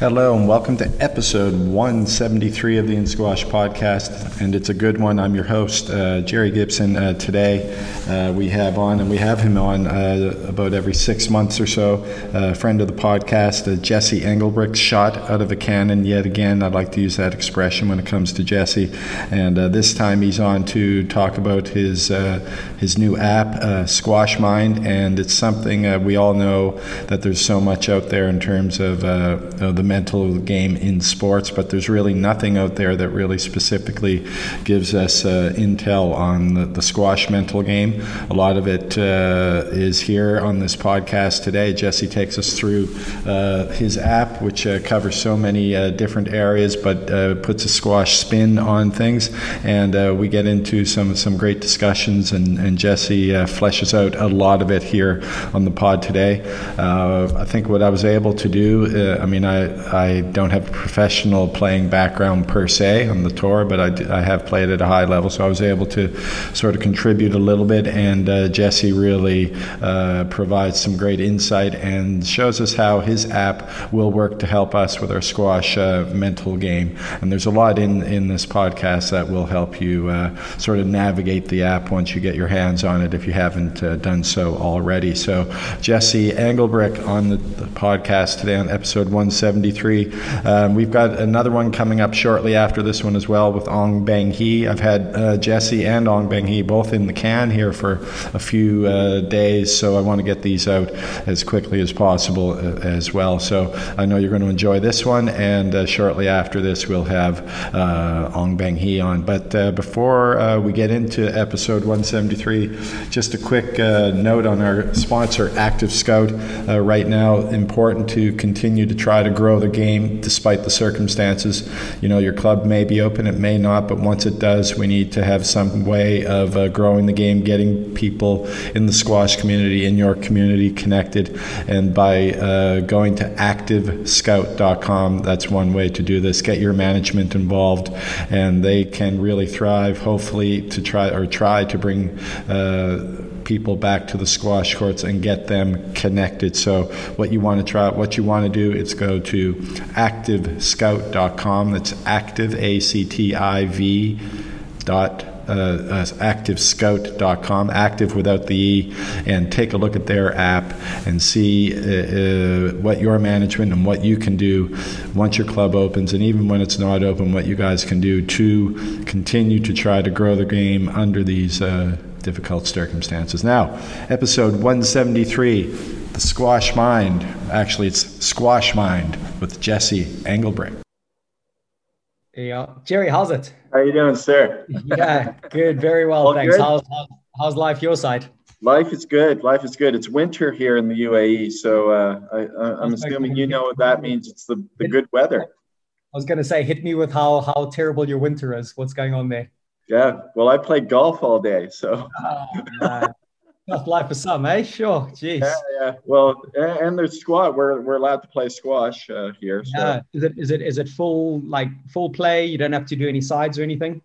Hello, and welcome to episode 173 of the In Squash podcast. And it's a good one. I'm your host, uh, Jerry Gibson. Uh, today, uh, we have on, and we have him on uh, about every six months or so, a friend of the podcast, uh, Jesse Engelbrecht, shot out of a cannon yet again. I'd like to use that expression when it comes to Jesse. And uh, this time, he's on to talk about his, his new app, Squash Mind. And it's something we all know that there's so much out there in terms of the mental game in sports, but there's really nothing out there that really specifically gives us uh, intel on the, the, squash mental game. A lot of it uh, is here on this podcast today. Jesse takes us through uh, his app, which uh, covers so many uh, different areas, but uh, puts a squash spin on things. And we get into some some great discussions, and, and Jesse fleshes out a lot of it here on the pod today. I think what I was able to do, I mean, I, I don't have a professional playing background per se on the tour, but I, I have played at a high level, so I was able to sort of contribute a little bit. And uh, Jesse really uh, provides some great insight and shows us how his app will work to help us with our squash uh, mental game. And there's a lot in, in this podcast that will help you uh, sort of navigate the app once you get your hands on it if you haven't uh, done so already. So, Jesse Engelbrecht on the, the podcast today on episode 170. Um, we've got another one coming up shortly after this one as well with Ong Beng Hee. I've had uh, Jesse and Ong Beng Hee both in the can here for a few uh, days, so I want to get these out as quickly as possible uh, as well. So I know you're going to enjoy this one, and uh, shortly after this, we'll have uh, Ong Beng Hee on. But uh, before we get into episode 173, just a quick note on our sponsor, Active Scout. right now, important to continue to try to grow the game despite the circumstances. You know, your club may be open, it may not, but once it does, we need to have some way of uh, growing the game, getting people in the squash community, in your community connected. And by uh, going to activescout.com, that's one way to do this. Get your management involved, and they can really thrive, hopefully, to try or try to bring. Uh, people back to the squash courts and get them connected. So what you want to try, what you want to do is go to activescout.com. That's active, A C T I V dot uh, uh, activescout.com, active without the E, and take a look at their app and see uh, uh, what your management and what you can do once your club opens, and even when it's not open, what you guys can do to continue to try to grow the game under these uh, difficult circumstances. Now, episode 173, The Squash Mind. Actually, it's Squash Mind with Jesse Engelbrecht. Yeah, Jerry, how's it? How you doing, sir? yeah, good, very well, All thanks. How's, how's, how's life your side? Life is good. Life is good. It's winter here in the UAE, so uh, I, am assuming you know what that means. It's the, the good weather. I was going to say, hit me with how how terrible your winter is. What's going on there? Yeah, well, I played golf all day, so. oh, Tough life for some, eh? Sure. Jeez. Yeah, yeah. Well, and there's squash. We're we're allowed to play squash uh, here. So. Yeah. Is it is it is it full like full play? You don't have to do any sides or anything.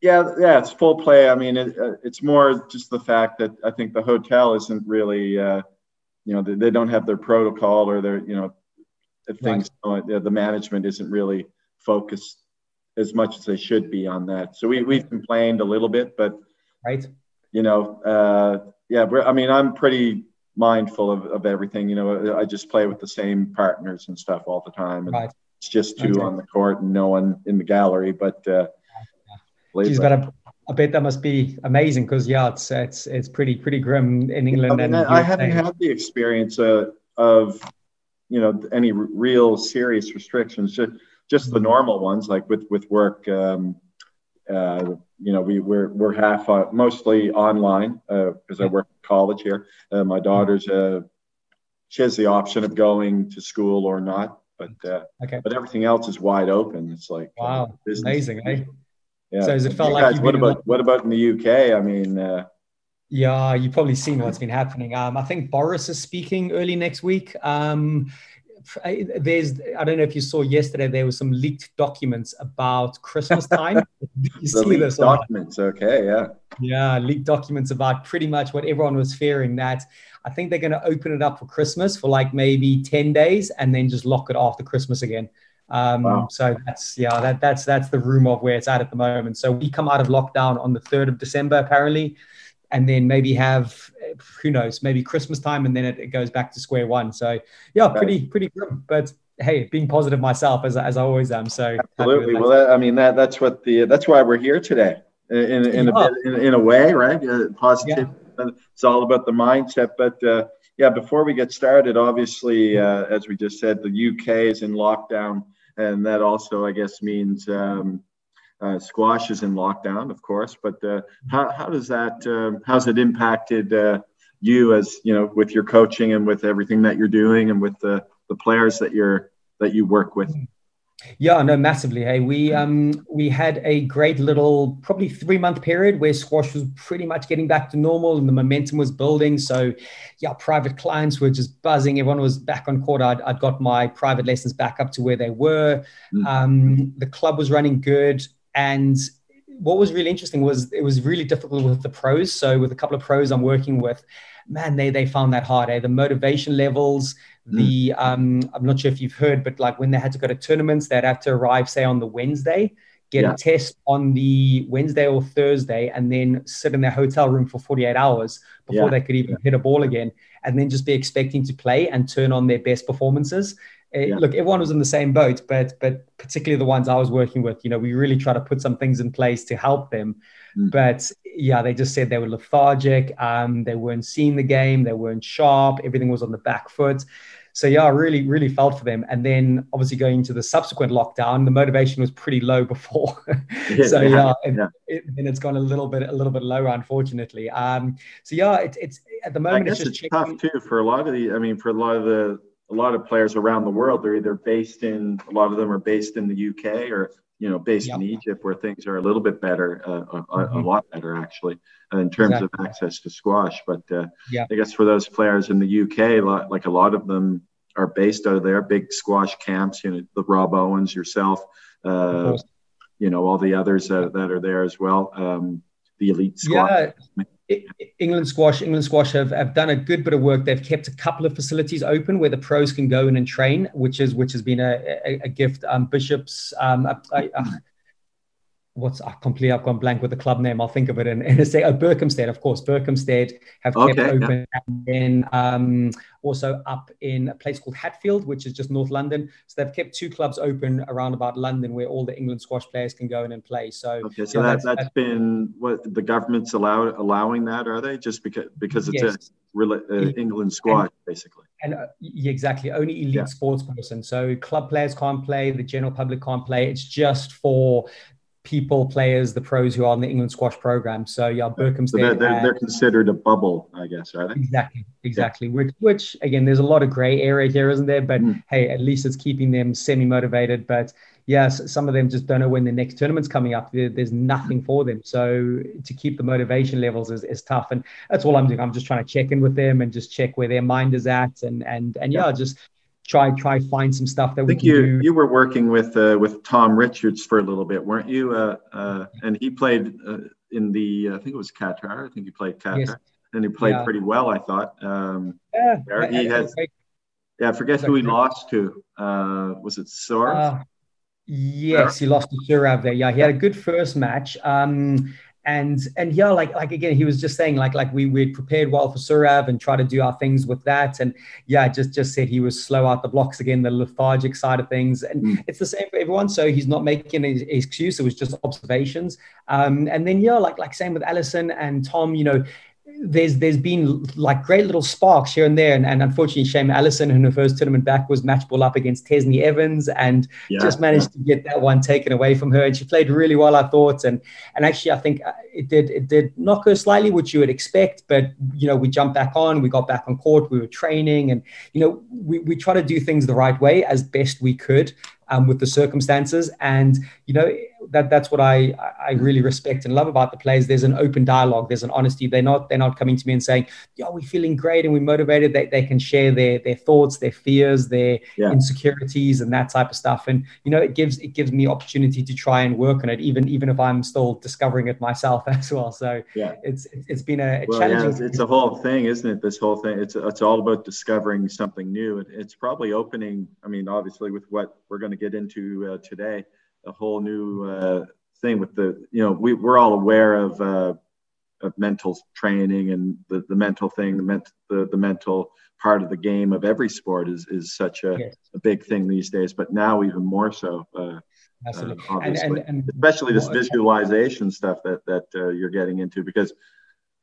Yeah, yeah, it's full play. I mean, it, uh, it's more just the fact that I think the hotel isn't really, uh, you know, they, they, don't have their protocol or their, you know, things. Right. the management isn't really focused as much as they should be on that. So we we've complained a little bit, but right, you know, uh, yeah, I mean, I'm pretty mindful of, of everything. You know, I just play with the same partners and stuff all the time, and right. it's just two okay. on the court and no one in the gallery. But uh, she's got a. I bet that must be amazing because yeah, it's it's it's pretty pretty grim in England. I mean, I haven't had the experience uh, of you know any real serious restrictions. Just just the normal ones like with with work. Um, uh, you know, we we're we're half uh, mostly online because uh, I work at college here. Uh, my daughter's uh, she has the option of going to school or not, but uh, okay. but everything else is wide open. It's like wow, amazing, eh? Yeah. So has it felt like what about what about in the UK? I mean. yeah, you've probably seen what's been happening. Um, I think Boris is speaking early next week. Um, there's I don't know if you saw yesterday there were some leaked documents about Christmas time. you see this documents, okay, yeah. Yeah, leaked documents about pretty much what everyone was fearing that I think they're going to open it up for Christmas for like maybe 10 days and then just lock it after Christmas again. Um, wow. So that's yeah, that that's that's the rumor of where it's at at the moment. So we come out of lockdown on the third of December apparently, and then maybe have who knows maybe Christmas time, and then it, it goes back to square one. So yeah, pretty pretty grim, but hey, being positive myself as, as I always am. So absolutely. Well, that, I mean that that's what the that's why we're here today. In, in, yeah. a, bit, in, in, a way, right? Uh, positive. Yeah. It's all about the mindset. But uh, yeah, before we get started, obviously, uh, as we just said, the UK is in lockdown and that also, I guess, means um, uh, squash is in lockdown, of course. But uh, how, how does that uh, how's it impacted uh, you as you know with your coaching and with everything that you're doing and with the the players that you're that you work with? Yeah, no, massively. Hey, we um we had a great little probably three month period where squash was pretty much getting back to normal and the momentum was building. So, yeah, private clients were just buzzing. Everyone was back on court. I'd, I'd got my private lessons back up to where they were. Mm. Um, the club was running good, and what was really interesting was it was really difficult with the pros. So, with a couple of pros I'm working with, man, they they found that hard. Eh? The motivation levels Mm. The um, I'm not sure if you've heard, but like when they had to go to tournaments, they'd have to arrive, say, on the Wednesday, get yeah. a test on the Wednesday or Thursday, and then sit in their hotel room for 48 hours before yeah. they could even hit a ball again, and then just be expecting to play and turn on their best performances. Yeah. Look, everyone was in the same boat, but but particularly the ones I was working with, you know, we really try to put some things in place to help them. Mm. But yeah, they just said they were lethargic. Um, they weren't seeing the game. They weren't sharp. Everything was on the back foot. So yeah, I really, really felt for them. And then obviously going into the subsequent lockdown, the motivation was pretty low before. so yeah, yeah. It, it, and it's gone a little bit, a little bit lower, unfortunately. Um, so yeah, it, it's at the moment. I guess it's, it's tough too for a lot of the. I mean, for a lot of the a lot of players around the world, they're either based in. A lot of them are based in the UK or you know, based yep. in Egypt, where things are a little bit better, uh, a, mm-hmm. a, lot better actually, in terms exactly. of access to squash. But uh, yeah. I guess for those players in the UK, like a lot of them are based out of there, big squash camps. You know, the Rob Owens, yourself, uh, you know, all the others that, that are there as well. Um, the elite squash. Yeah. England Squash, England Squash have, have done a good bit of work. They've kept a couple of facilities open where the pros can go in and train, which is which has been a, a, a gift. Um, Bishops, um, I, I, what's I completely I've gone blank with the club name. I'll think of it in, in a second. Oh, Berkhamsted, of course. Berkhamsted have kept open, yeah. and then um, also up in a place called Hatfield, which is just North London. So they've kept two clubs open around about London, where all the England squash players can go in and play. So okay, so that, that's, that's been what the government's allowed allowing that, are they? Just because because it's yes. a uh, England squash, and, basically. And uh, yeah, exactly, only elite yeah. sports person. So club players can't play, the general public can't play. It's just for people, players, the pros who are on the England squash program. So yeah, Berkhamsted. So they're, they're, they're, considered a bubble, I guess, are they? Exactly, exactly. Yeah. Which, which again, there's a lot of grey area here, isn't there? But mm. hey, at least it's keeping them semi-motivated. But yes, yeah, some of them just don't know when the next tournament's coming up. There, there's nothing for them. So to keep the motivation levels is, is tough. And that's all I'm doing. I'm just trying to check in with them and just check where their mind is at. And and and yeah, yeah just try try find some stuff that we. I think you do. you were working with uh, with Tom Richards for a little bit, weren't you? Uh, uh, and he played uh, in the I think it was Qatar. I think he played Qatar, yes. and he played yeah. pretty well. I thought. Um, yeah, he has. Yeah, I forget who he lost to. Uh, was it? Uh, yes, he lost to Saurav there. Yeah, he had a good first match. Um, and and yeah, like like again, he was just saying like like we we prepared well for Saurav and try to do our things with that, and yeah, just just said he was slow out the blocks again, the lethargic side of things, and mm. it's the same for everyone. So he's not making an excuse; it was just observations. Um, and then yeah, like like same with allison and Tom, you know, there's there's been like great little sparks here and there, and, and unfortunately, Shame Allison in her first tournament back was match ball up against Tesni Evans, and yeah, just managed yeah. to get that one taken away from her. And she played really well, I thought, and and actually, I think uh, it did it did knock her slightly, which you would expect. But you know, we jumped back on, we got back on court, we were training, and you know, we we try to do things the right way as best we could um, with the circumstances. And, you know, that that's what I I really respect and love about the players. There's an open dialogue. There's an honesty. They're not they're not coming to me and saying, "Yeah, we're feeling great and we're motivated." They, they can share their their thoughts, their fears, their yeah. insecurities, and that type of stuff. And you know, it gives it gives me opportunity to try and work on it, even even if I'm still discovering it myself as well. So yeah, it's it's been a, a well, challenging. Yeah, it's, it's, a whole thing, isn't it? This whole thing. It's it's all about discovering something new. It, it's probably opening. I mean, obviously, with what we're going to get into uh, today a whole new uh, thing with the you know we, we're all aware of uh, of mental training and the, the mental thing the, ment- the the mental part of the game of every sport is is such a, yes. a big thing these days but now even more so uh, Absolutely. Uh, and, and, and, especially this visualization stuff that that uh, you're getting into because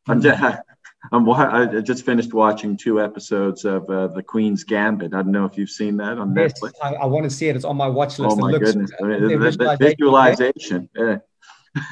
I'm just, I'm, I just finished watching two episodes of uh, The Queen's Gambit. I don't know if you've seen that on yes, Netflix. I, I want to see it. It's on my watch list. Oh my goodness! I mean, the, the, visualization. Yeah.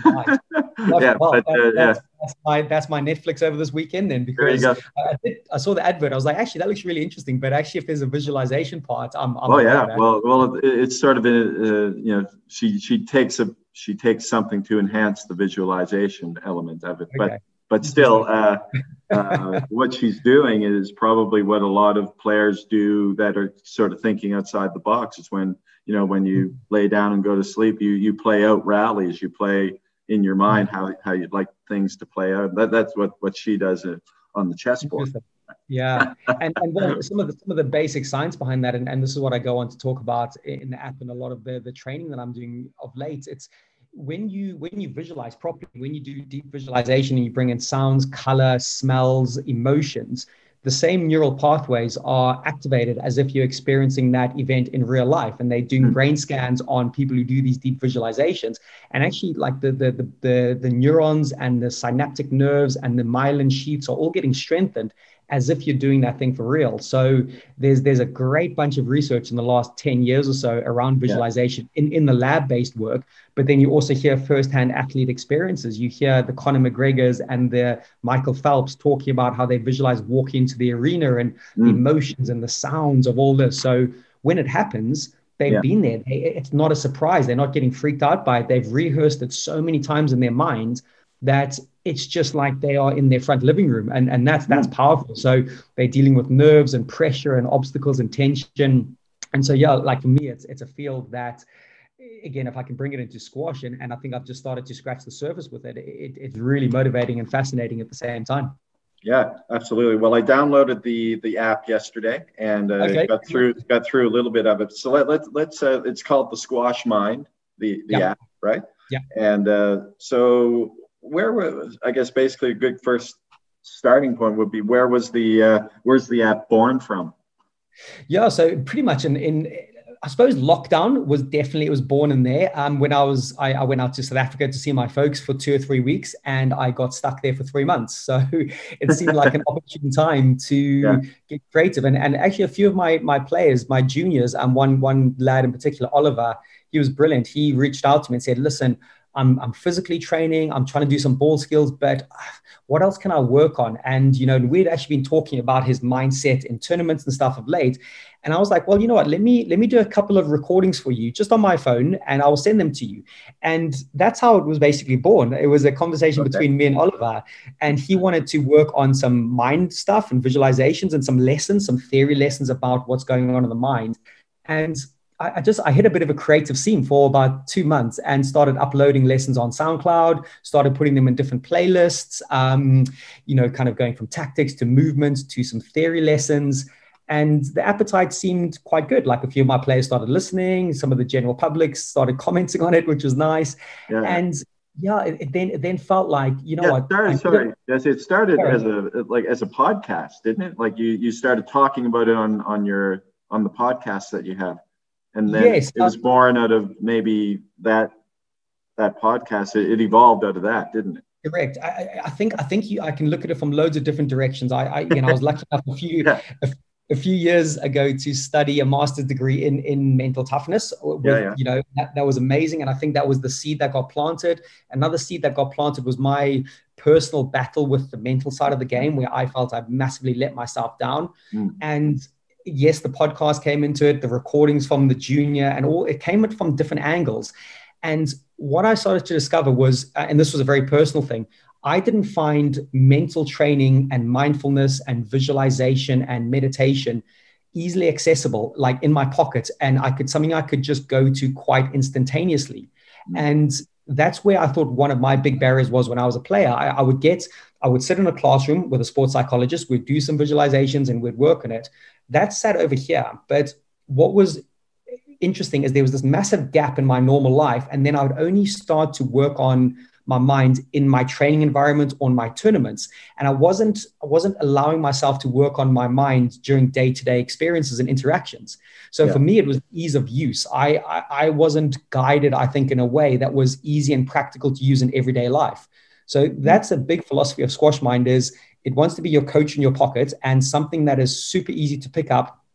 Nice. yeah, well, but, uh, yeah. That's my that's my Netflix over this weekend then because I, did, I, saw the advert. I was like, actually, that looks really interesting. But actually, if there's a visualization part, I'm. I'm oh yeah, well, well, it's sort of a, uh, you know, she she takes a she takes something to enhance the visualization element of it, okay. but but still, uh, uh, what she's doing is probably what a lot of players do that are sort of thinking outside the box. Is when you know when you lay down and go to sleep, you you play out rallies, you play in your mind how, how you'd like things to play out. That, that's what what she does on the chessboard. yeah and, and some of the some of the basic science behind that and, and this is what i go on to talk about in the app and a lot of the the training that i'm doing of late it's when you when you visualize properly when you do deep visualization and you bring in sounds color smells emotions the same neural pathways are activated as if you're experiencing that event in real life and they're doing mm-hmm. brain scans on people who do these deep visualizations and actually like the, the the the, the neurons and the synaptic nerves and the myelin sheaths are all getting strengthened as if you're doing that thing for real. So there's there's a great bunch of research in the last 10 years or so around visualization yeah. in, in the lab-based work, but then you also hear firsthand athlete experiences. You hear the Conor McGregors and the Michael Phelps talking about how they visualize walking into the arena and mm. the emotions and the sounds of all this. So when it happens, they've yeah. been there. It's not a surprise. They're not getting freaked out by it. They've rehearsed it so many times in their minds that it's just like they are in their front living room. And, and that's that's powerful. So they're dealing with nerves and pressure and obstacles and tension. And so yeah like for me it's it's a field that again if i can bring it into squash and, and i think i've just started to scratch the surface with it, it it's really motivating and fascinating at the same time. Yeah absolutely. Well i downloaded the the app yesterday and uh, okay. got through got through a little bit of it. So let, let, let's uh, it's called the squash mind the the yeah. app right? Yeah. And uh, so where was I guess basically a good first starting point would be where was the uh, where's the app born from? Yeah, so pretty much in in I suppose lockdown was definitely it was born in there. Um, when I was I, I, went out to South Africa to see my folks for two or three weeks, and I got stuck there for three months. So it seemed like an opportune time to yeah. get creative. And and actually, a few of my my players, my juniors, and one one lad in particular, Oliver, he was brilliant. He reached out to me and said, "Listen, I'm, I'm physically training, I'm trying to do some ball skills, but uh, what else can I work on? And, you know, we'd actually been talking about his mindset in tournaments and stuff of late. And I was like, well, you know what, let me, let me do a couple of recordings for you just on my phone and I will send them to you. And that's how it was basically born. It was a conversation okay. between me and Oliver and he wanted to work on some mind stuff and visualizations and some lessons, some theory lessons about what's going on in the mind. And I, just I hit a bit of a creative seam for about two months and started uploading lessons on SoundCloud. Started putting them in different playlists. Um, you know, kind of going from tactics to movements to some theory lessons. And the appetite seemed quite good. Like a few of my players started listening. Some of the general public started commenting on it, which was nice. Yeah. And yeah, it, it then it then felt like you know yeah, what. Started, sorry, yes, it started sorry. as a like as a podcast, didn't it? Like you you started talking about it on on your on the podcast that you have and then yes, it was born out of maybe that that podcast. It, it, evolved out of that, didn't it? Correct. I, I think I think you, I can look at it from loads of different directions. I, I you know I was lucky enough a few yeah. a, a, few years ago to study a master's degree in in mental toughness. With, yeah, yeah. You know that, that was amazing, and I think that was the seed that got planted. Another seed that got planted was my personal battle with the mental side of the game, where I felt I massively let myself down, mm. and yes, the podcast came into it, the recordings from the junior, and all it came from different angles. And what I started to discover was, uh, and this was a very personal thing, I didn't find mental training and mindfulness and visualization and meditation easily accessible, like in my pocket, and I could something I could just go to quite instantaneously. Mm-hmm. And that's where I thought one of my big barriers was when I was a player. I, I, would get, I would sit in a classroom with a sports psychologist, we'd do some visualizations and we'd work on it. That sat over here. But what was interesting is there was this massive gap in my normal life. And then I would only start to work on my mind in my training environment on my tournaments and i wasn't i wasn't allowing myself to work on my mind during day-to-day experiences and interactions so yeah. for me it was ease of use I, I i wasn't guided i think in a way that was easy and practical to use in everyday life so hmm. that's a big philosophy of squash mind is it wants to be your coach in your pocket and something that is super easy to pick up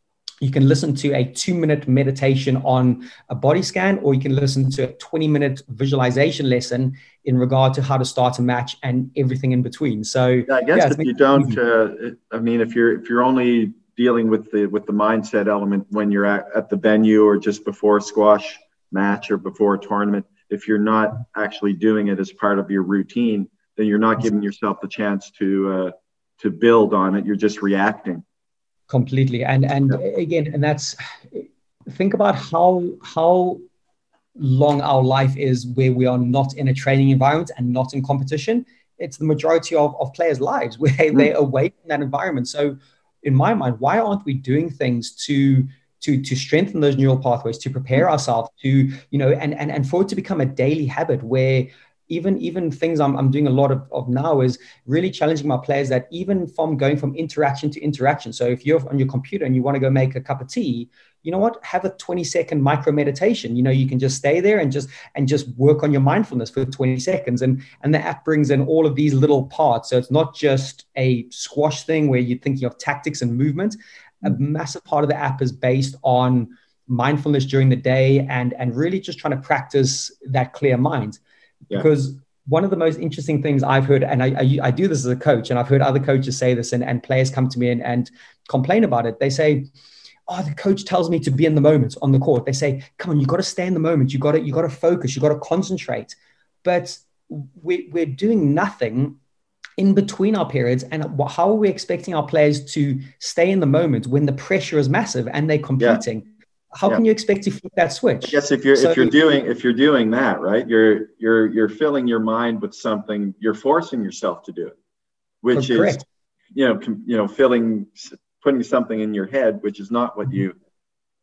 you can listen to a two minute meditation on a body scan, or you can listen to a 20 minute visualization lesson in regard to how to start a match and everything in between. So yeah, I guess yeah, if you don't, uh, I mean, if you're, if you're only dealing with the, with the mindset element when you're at, at the venue or just before a squash match or before a tournament, if you're not actually doing it as part of your routine, then you're not giving yourself the chance to, uh, to build on it. You're just reacting completely and and yeah. again and that's think about how how long our life is where we are not in a training environment and not in competition it's the majority of, of players lives where mm. they're away from that environment so in my mind why aren't we doing things to to to strengthen those neural pathways to prepare mm. ourselves to you know and and, and for it to become a daily habit where even even things I'm, I'm doing a lot of, of now is really challenging my players that even from going from interaction to interaction. So if you're on your computer and you want to go make a cup of tea, you know what? Have a 20 second micro meditation. You know, you can just stay there and just and just work on your mindfulness for 20 seconds. And and the app brings in all of these little parts. So it's not just a squash thing where you're thinking of tactics and movement. A mm-hmm. massive part of the app is based on mindfulness during the day and and really just trying to practice that clear mind yeah. because one of the most interesting things I've heard, and I, I, I, do this as a coach, and I've heard other coaches say this, and, and players come to me and, and complain about it. They say, "Oh, the coach tells me to be in the moment on the court." They say, "Come on, you've got to stay in the moment. You got to you got to focus. You got to concentrate." But we, we're doing nothing in between our periods, and how are we expecting our players to stay in the moment when the pressure is massive and they're competing? Yeah how yeah. can you expect to flip that switch? Yes, if you're so, if you're doing if you're doing that right, you're you're you're filling your mind with something. You're forcing yourself to do it, which correct. is you know com, you know filling putting something in your head, which is not what you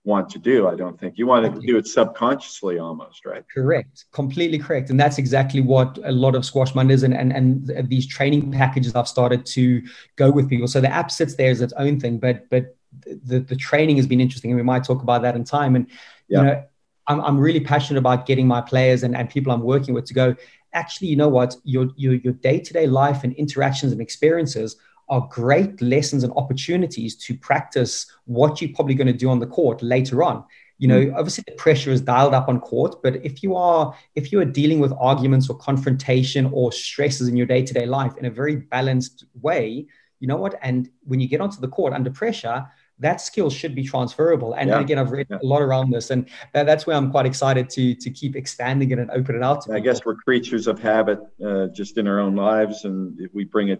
want to do. I don't think you want to do it subconsciously almost, right? Correct, completely correct, and that's exactly what a lot of squash minders and and and these training packages I've started to go with people. So the app sits there as its own thing, but but the, the training has been interesting and we might talk about that in time and yeah. you know I'm, I'm really passionate about getting my players and, and people i'm working with to go actually you know what your your, your day-to-day life and interactions and experiences are great lessons and opportunities to practice what you're probably going to do on the court later on you know mm. obviously the pressure is dialed up on court but if you are if you are dealing with arguments or confrontation or stresses in your day-to-day life in a very balanced way you know what and when you get onto the court under pressure that skill should be transferable. And yeah. again, I've read yeah. a lot around this, and that, that's where I'm quite excited to to keep expanding it and open it out. I guess we're creatures of habit, uh, just in our own lives, and we bring it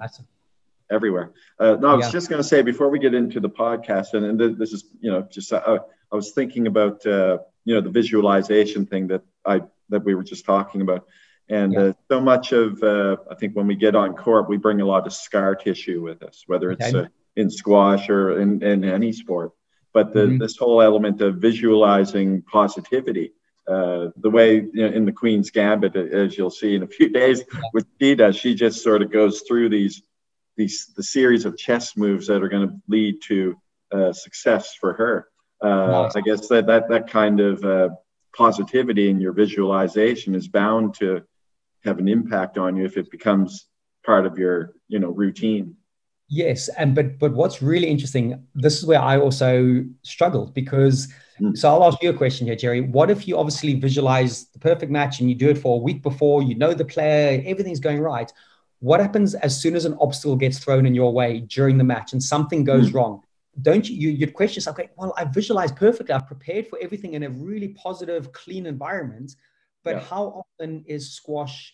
everywhere. Uh, no, I was yeah. just going to say before we get into the podcast, and, and this is you know just uh, I was thinking about uh, you know the visualization thing that I that we were just talking about. And uh, so much of, uh, I think when we get on court, we bring a lot of scar tissue with us, whether it's okay in squash or in, in any sport. But the, mm-hmm. this whole element of visualizing positivity, uh, the way you know, in the Queen's Gambit, as you'll see in a few days, with she does, she just sort of goes through these these the series of chess moves that are going to lead to uh, success for her. Uh, nice. I guess that that that kind of uh, positivity in your visualization is bound to have an impact on you if it becomes part of your you know routine. Yes, and but but what's really interesting, this is where I also struggled because mm. so I'll ask you a question here, Jerry. What if you obviously visualize the perfect match and you do it for a week before, you know the player, everything's going right. What happens as soon as an obstacle gets thrown in your way during the match and something goes mm. wrong? Don't you, you you'd question yourself, okay, well, I visualized perfectly, I've prepared for everything in a really positive, clean environment but yeah. how often is squash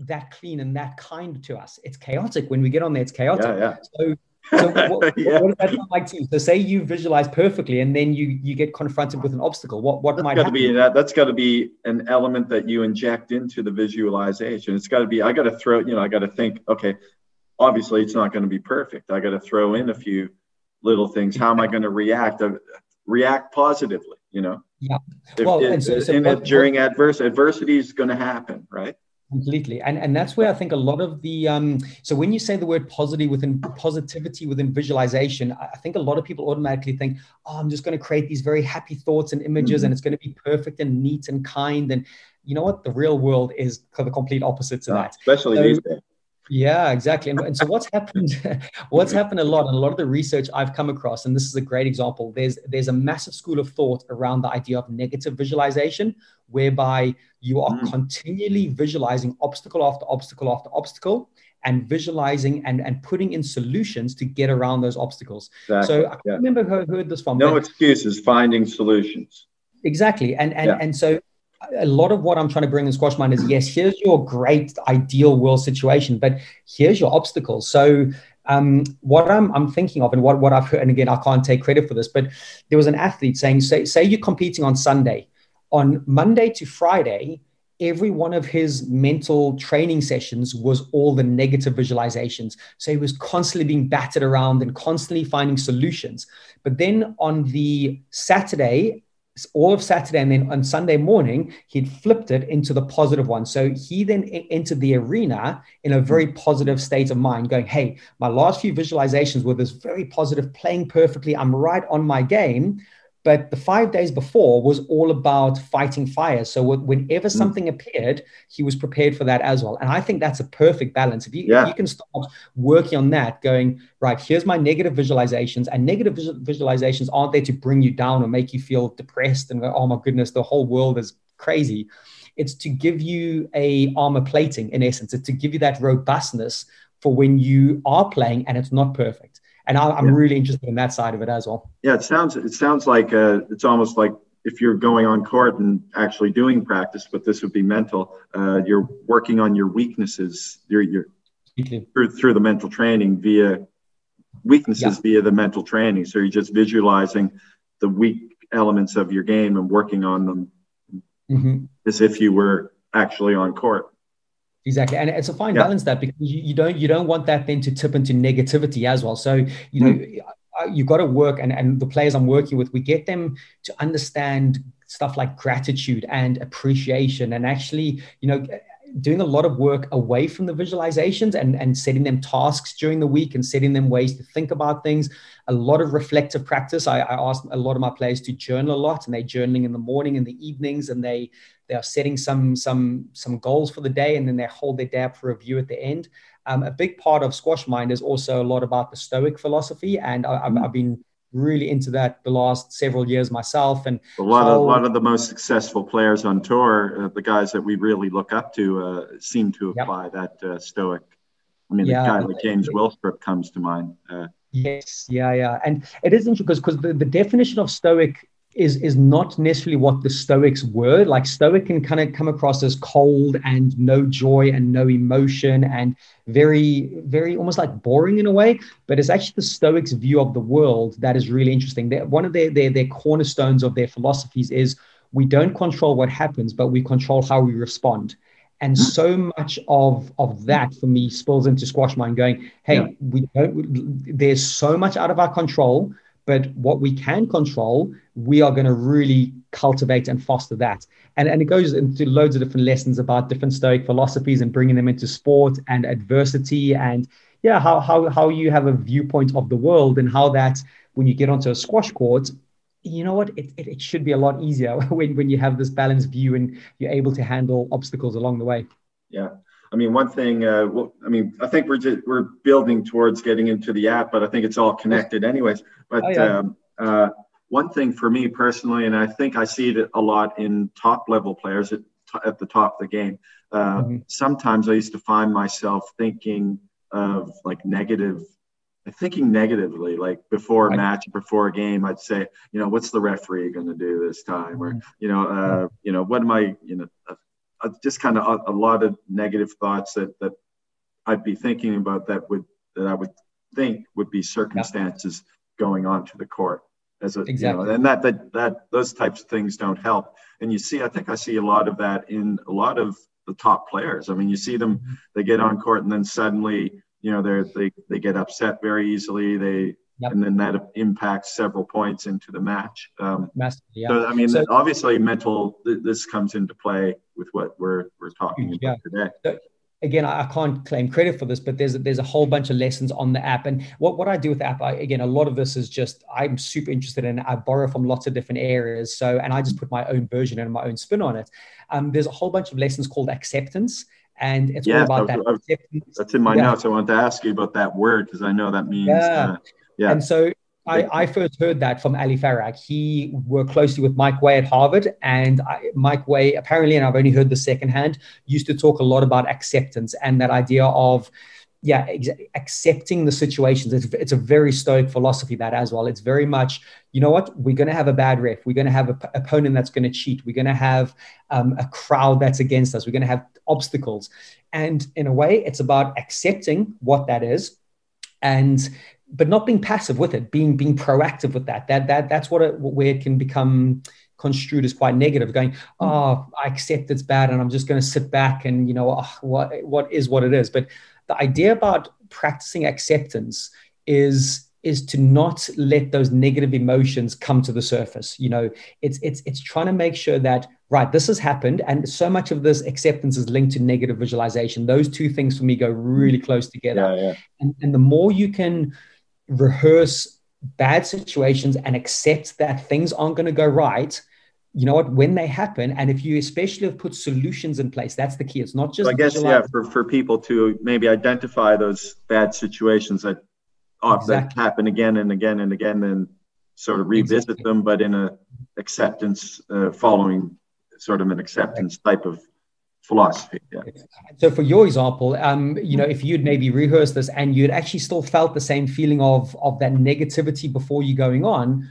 that clean and that kind to us? It's chaotic when we get on there. It's chaotic. Yeah, yeah. So so what, yeah. what, does that sound like to you? So say you visualize perfectly and then you you get confronted with an obstacle. What what that's might to be that that's got to be an element that you inject into the visualization. It's got to be I got to throw, you know, I got to think, okay, obviously it's not going to be perfect. I got to throw in a few little things. How am I going to react? Uh, react positively, you know? Yeah. If, well, if, and so, so what, during adverse adversity is going to happen, right? Completely. And and that's where i think a lot of the um so when you say the word positive within positivity within visualization i think a lot of people automatically think oh i'm just going to create these very happy thoughts and images mm-hmm. and it's going to be perfect and neat and kind. And you know what? The real world is the complete opposite to that. especially so, these days yeah, exactly. And, and, so what's happened, what's happened a lot, and a lot of the research I've come across, and this is a great example, there's there's a massive school of thought around the idea of negative visualization, whereby you are mm. continually visualizing obstacle after obstacle after obstacle and visualizing and, and putting in solutions to get around those obstacles. Exactly. So I yeah. remember who heard this from. No excuses, finding solutions. Exactly. And and yeah. and so a lot of what I'm trying to bring in Squash Mind is yes, here's your great ideal world situation, but here's your obstacles. So um, what I'm, I'm thinking of and what, what I've heard, and again, I can't take credit for this, but there was an athlete saying, say, say you're competing on Sunday. On Monday to Friday, every one of his mental training sessions was all the negative visualizations. So he was constantly being battered around and constantly finding solutions. But then on the Saturday all of Saturday and then on Sunday morning, he'd flipped it into the positive one. So he then entered the arena in a very positive state of mind, going, Hey, my last few visualizations were this very positive, playing perfectly. I'm right on my game. But the five days before was all about fighting fire. So whenever mm. something mm. appeared, he was prepared for that as well. And I think that's a perfect balance. If you, yeah. if you can start working on that, going, right, here's my negative visualizations, and negative visualizations aren't there to bring you down or make you feel depressed and go, oh my goodness, the whole world is crazy. It's to give you a armor plating in essence. It's to give you that robustness for when you are playing and it's not perfect and I, am yeah. really interested in that side of it as well. Yeah, it sounds it sounds like uh, it's almost like if you're going on court and actually doing practice, but this would be mental. Uh, you're working on your weaknesses. You're, you're through through the mental training via weaknesses yeah. via the mental training. So you're just visualizing the weak elements of your game and working on them mm-hmm. as if you were actually on court. Exactly, and it's a fine yeah. balance that because you, you, don't you don't want that then to tip into negativity as well. So you know mm. you've got to work, and and the players I'm working with, we get them to understand stuff like gratitude and appreciation, and actually you know doing a lot of work away from the visualizations and, and setting them tasks during the week and setting them ways to think about things. A lot of reflective practice. I, I ask a lot of my players to journal a lot and they're journaling in the morning and the evenings and they they are setting some some some goals for the day and then they hold their day up for review at the end. Um, a big part of Squash Mind is also a lot about the Stoic philosophy, and I, have I've been really into that the last several years myself. And a lot how, of a lot of the most successful players on tour, uh, the guys that we really look up to, uh, seem to apply yep. that uh, stoic. I mean, yeah, the guy like James Willstrop comes to mind. Uh, yes, yeah, yeah, and it is interesting because because the, the definition of stoic is is not necessarily what the Stoics were. Like Stoic can kind of come across as cold and no joy and no emotion and very, very almost like boring in a way. But it's actually the Stoics' view of the world that is really interesting. They're, one of their, their their cornerstones of their philosophies is we don't control what happens, but we control how we respond. And mm-hmm. so much of of that for me spills into squash mind going, hey, yeah. we don't there's so much out of our control but what we can control, we are going to really cultivate and foster that. And, and it goes into loads of different lessons about different Stoic philosophies and bringing them into sport and adversity and yeah, how, how, how you have a viewpoint of the world and how that when you get onto a squash court, you know what, it, it, it should be a lot easier when, when you have this balanced view and you're able to handle obstacles along the way. Yeah. I mean, one thing. Uh, well, I mean, I think we're just, we're building towards getting into the app, but I think it's all connected, anyways. But oh, yeah. um, uh, one thing for me personally, and I think I see it a lot in top level players at, at the top of the game. Uh, mm-hmm. Sometimes I used to find myself thinking of like negative, thinking negatively. Like before a match, before a game, I'd say, you know, what's the referee going to do this time, or mm-hmm. you know, uh, you know, what am I, you know uh, just kind of a, a, lot of negative thoughts that that I'd be thinking about that would that I would think would be circumstances yeah. going on to the court as a exactly. you know, and that that that those types of things don't help. And you see, I think I see a lot of that in a lot of the top players. I mean, you see them, mm-hmm. they get on court and then suddenly, you know, they're they they get upset very easily. They Yep. and then that impacts several points into the match. Um, Massively, yeah. So I mean, so, obviously, mental. Th- this comes into play with what we're we're talking about yeah. today. So, again, I can't claim credit for this, but there's a, there's a whole bunch of lessons on the app. And what, what I do with the app, I, again, a lot of this is just I'm super interested in. I borrow from lots of different areas, so and I just put my own version and my own spin on it. Um, there's a whole bunch of lessons called acceptance, and it's yeah, all about that. Was, that's in my yeah. notes. I wanted to ask you about that word because I know that means. Yeah. Uh, yeah. And so I, I, first heard that from Ali Farag. He worked closely with Mike Way at Harvard, and I, Mike Way apparently, and I've only heard the secondhand, used to talk a lot about acceptance and that idea of, yeah, ex- accepting the situations. It's, it's, a very stoic philosophy that as well. It's very much, you know what, we're going to have a bad ref, we're going to have an p- opponent that's going to cheat, we're going to have um, a crowd that's against us, we're going to have obstacles, and in a way, it's about accepting what that is and but not being passive with it, being being proactive with that. That that that's what it, where it can become construed as quite negative. Going, hmm. oh, I accept it's bad, and I'm just going to sit back and you know oh, what what is what it is. But the idea about practicing acceptance is is to not let those negative emotions come to the surface you know it's it's it's trying to make sure that right this has happened and so much of this acceptance is linked to negative visualization those two things for me go really close together yeah, yeah. And, and the more you can rehearse bad situations and accept that things aren't going to go right you know what when they happen and if you especially have put solutions in place that's the key it's not just well, i guess yeah for, for people to maybe identify those bad situations that, oh, exactly. that happen again and again and again and sort of revisit exactly. them but in a acceptance uh, following sort of an acceptance type of philosophy. Yeah. So for your example, um, you know, if you'd maybe rehearsed this and you'd actually still felt the same feeling of of that negativity before you going on,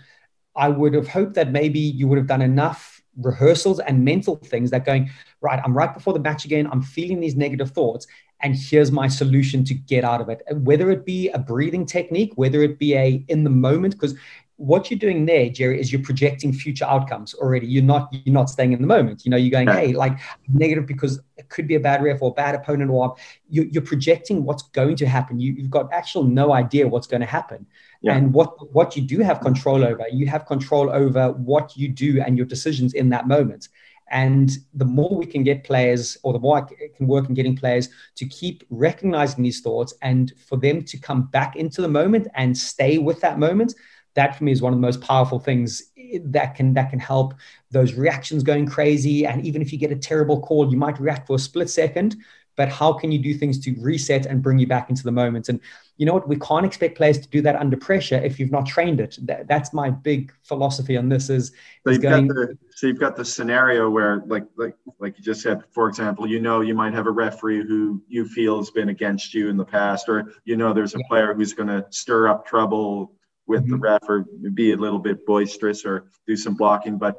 I would have hoped that maybe you would have done enough rehearsals and mental things that going right. I'm right before the match again. I'm feeling these negative thoughts, and here's my solution to get out of it. Whether it be a breathing technique, whether it be a in the moment, because what you're doing there, Jerry, is you're projecting future outcomes already. You're not you're not staying in the moment. You know, you're going, hey, like negative because it could be a bad ref or a bad opponent, or you, you're projecting what's going to happen. You, have got actual no idea what's going to happen. Yeah. And what what you do have control over, you have control over what you do and your decisions in that moment. And the more we can get players, or the more I can work in getting players to keep recognizing these thoughts and for them to come back into the moment and stay with that moment, that for me is one of the most powerful things that can that can help those reactions going crazy. And even if you get a terrible call you might react for a split second but how can you do things to reset and bring you back into the moment? And you know what? We can't expect players to do that under pressure if you've not trained it. That, that's my big philosophy on this is, so, you've going, got the, so you've got the scenario where like like like you just said for example you know you might have a referee who you feel has been against you in the past or you know there's a yeah. player who's going to stir up trouble with mm-hmm. the ref or be a little bit boisterous or do some blocking, but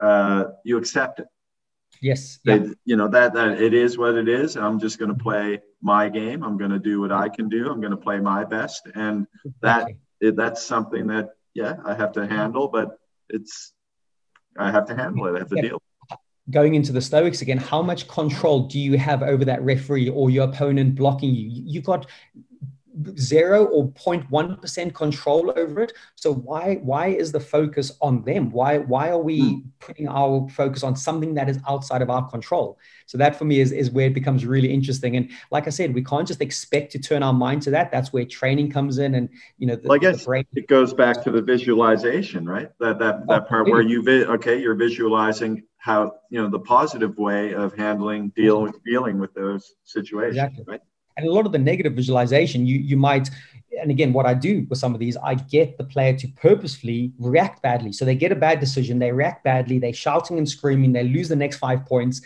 uh, you accept it. Yes. They, yeah. You know that that it is what it is. I'm just going to play my game. I'm going to do what I can do. I'm going to play my best, and that it, that's something that yeah I have to handle. But it's I have to handle it. I have to yeah. deal. Going into the Stoics again, how much control do you have over that referee or your opponent blocking you? You've got zero or 0.1% control over it. So why why is the focus on them? Why why are we mm. putting our focus on something that is outside of our control? So that for me is, is where it becomes really interesting. And like i said we can't just expect to turn our mind to that. That's where training comes in and you know the, well, i guess brain- it goes back to the visualization right? That that, that oh, part where you vi- okay you're visualizing how you know the positive way of handling dealing dealing with those situations exactly. right and a lot of the negative visualization, you you might, and again, what I do with some of these, I get the player to purposefully react badly. So they get a bad decision, they react badly, they're shouting and screaming, they lose the next five points,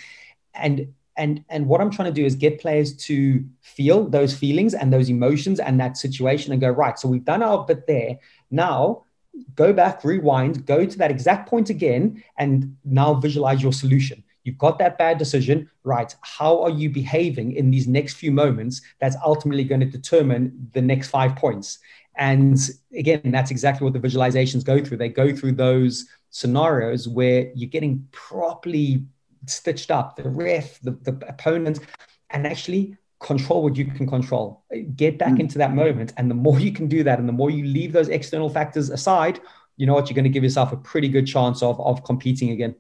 and and and what i'm trying to do is get players to feel those feelings and those emotions and that situation and go right so we've done our bit there. Now go back rewind go to that exact point again and now visualize your solution You've got that bad decision, right? How are you behaving in these next few moments that's ultimately going to determine the next five points? And again, that's exactly what the visualizations go through. They go through those scenarios where you're getting properly stitched up, the ref, the, the opponent, and actually control what you can control. Get back mm. into that moment. And the more you can do that, and the more you leave those external factors aside, you know what, you're going to give yourself a pretty good chance of, of competing again.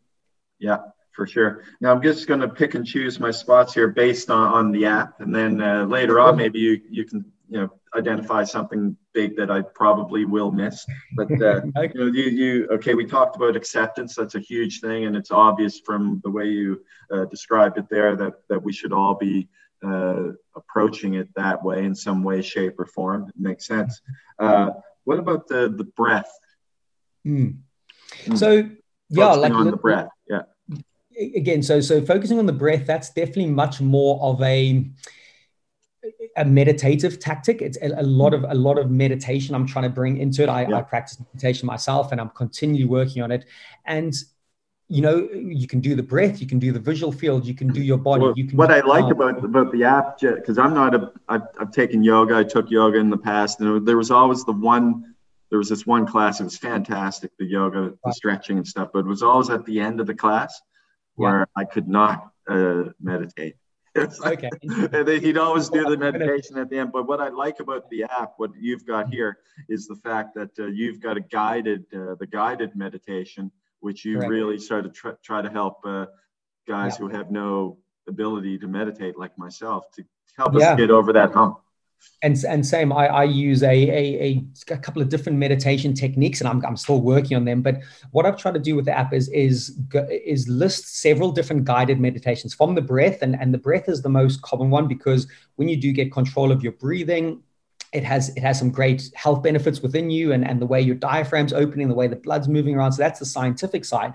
Yeah, for sure. Now I'm just going to pick and choose my spots here based on, on the app. And then uh, later on, maybe you, you can, you know, identify something big that I probably will miss. But uh, you, know, you, you, okay, we talked about acceptance. That's a huge thing, and it's obvious from the way you uh, described it there that that we should all be uh, approaching it that way in some way, shape, or form. It makes sense. Uh, what about the the breath? Mm. So yeah, like on the breath. Again, so so focusing on the breath, that's definitely much more of a a meditative tactic. It's a, a, lot of a lot of meditation I'm trying to bring into it. I, yeah. I practice meditation myself, and I'm continually working on it. And you know, you can do the breath, you can do the visual field, you can do your body. Well, you can what I like um, about about the app, because I'm not a, I've, I've taken yoga, I took yoga in the past, and there was always the one, there was this one class, it was fantastic, the yoga, the stretching and stuff, but it was always at the end of the class where yeah. I could not uh, meditate. okay. and he'd always do the meditation at the end. But what I like about the app, what you've got here, is the fact that uh, you've got a guided, uh, the guided meditation which you Correct. really start to try, try to help uh, guys yeah. who have no ability to meditate like myself to help us get over that hump and and same I, I use a, a, a couple of different meditation techniques and I'm, I'm still working on them. But what I've tried to do with the app is is is list several different guided meditations from the breath. And and the breath is the most common one because when you do get control of your breathing it has it has some great health benefits within you and, and the way your diaphragm's opening the way the blood's moving around. So that's the scientific side.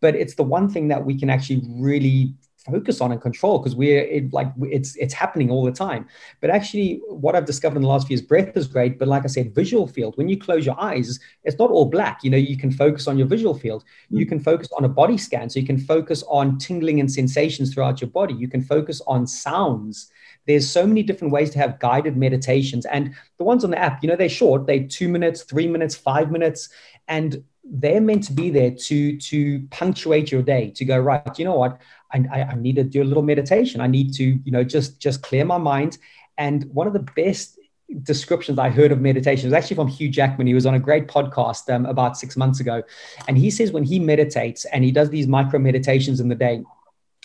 But it's the one thing that we can actually really focus on and control because we're it, like it's it's happening all the time but actually what i've discovered in the last few years breath is great but like i said visual field when you close your eyes it's not all black you know you can focus on your visual field you mm. can focus on a body scan so you can focus on tingling and sensations throughout your body you can focus on sounds there's so many different ways to have guided meditations. And the ones on the app, you know, they're short, they two minutes, three minutes, five minutes. And they're meant to be there to to punctuate your day to go right you know what I, I need to do a little meditation i need to you know just just clear my mind and one of the best descriptions I heard of meditation was actually from Hugh Jackman. He was on a great podcast um, about six months ago. And he says when he meditates and he does these micro meditations in the day,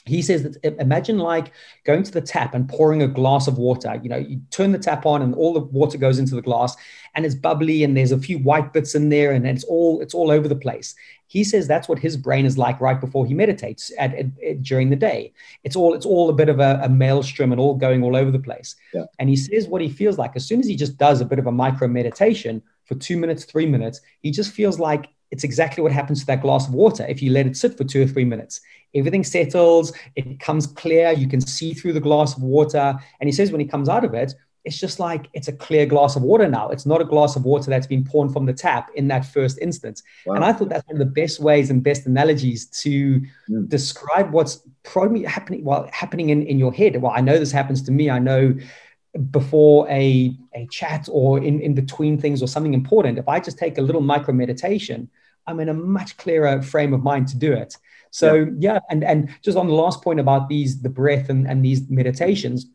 he says that imagine like going to the tap and pouring a glass of water. You know you turn the tap on and all the water goes into the glass and it's bubbly and there's a few white bits in there and it's all it's all over the place. He says that's what his brain is like right before he meditates at, at, at during the day. It's all it's all a bit of a, a, maelstrom and all going all over the place. Yeah. and he says what he feels like as soon as he just does a bit of a micro meditation for two minutes three minutes he just feels like it's exactly what happens to that glass of water if you let it sit for two or three minutes everything settles, it comes clear, you can see through the glass of water. And he says when he comes out of it, it's just like it's a clear glass of water now. It's not a glass of water that's been poured from the tap in that first instance. Wow. And I thought that's one of the best ways and best analogies to mm. describe what's probably happening well happening in, in your head. Well, I know this happens to me. I know before a, a chat or in, in between things or something important, if I just take a little micro meditation, I'm in a much clearer frame of mind to do it. So yeah. yeah, and and just on the last point about these the breath and, and these meditations,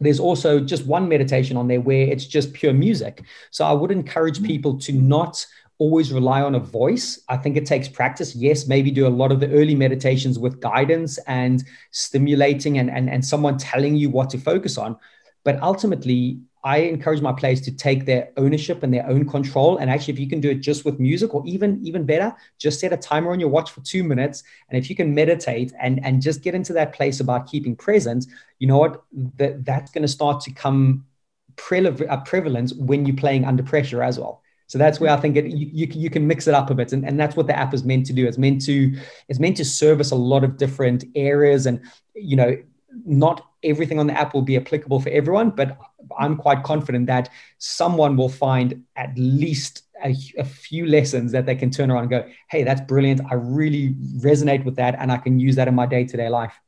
there's also just one meditation on there where it's just pure music. So I would encourage mm. people to not always rely on a voice. I think it takes practice. Yes, maybe do a lot of the early meditations with guidance and stimulating and, and, and someone telling you what to focus on. But ultimately, I encourage my players to take their ownership and their own control. And actually, if you can do it just with music, or even even better, just set a timer on your watch for two minutes. And if you can meditate and and just get into that place about keeping present, you know what? That that's going to start to come uh, prevalent when you're playing under pressure as well. So that's where I think it, you, you, you can mix it up a bit, and, and that's what the app is meant to do. It's meant to it's meant to service a lot of different areas, and you know not everything on the app will be applicable for everyone, but I'm quite confident that someone will find at least a, a, few lessons that they can turn around and go, hey, that's brilliant. I really resonate with that and I can use that in my day to day life.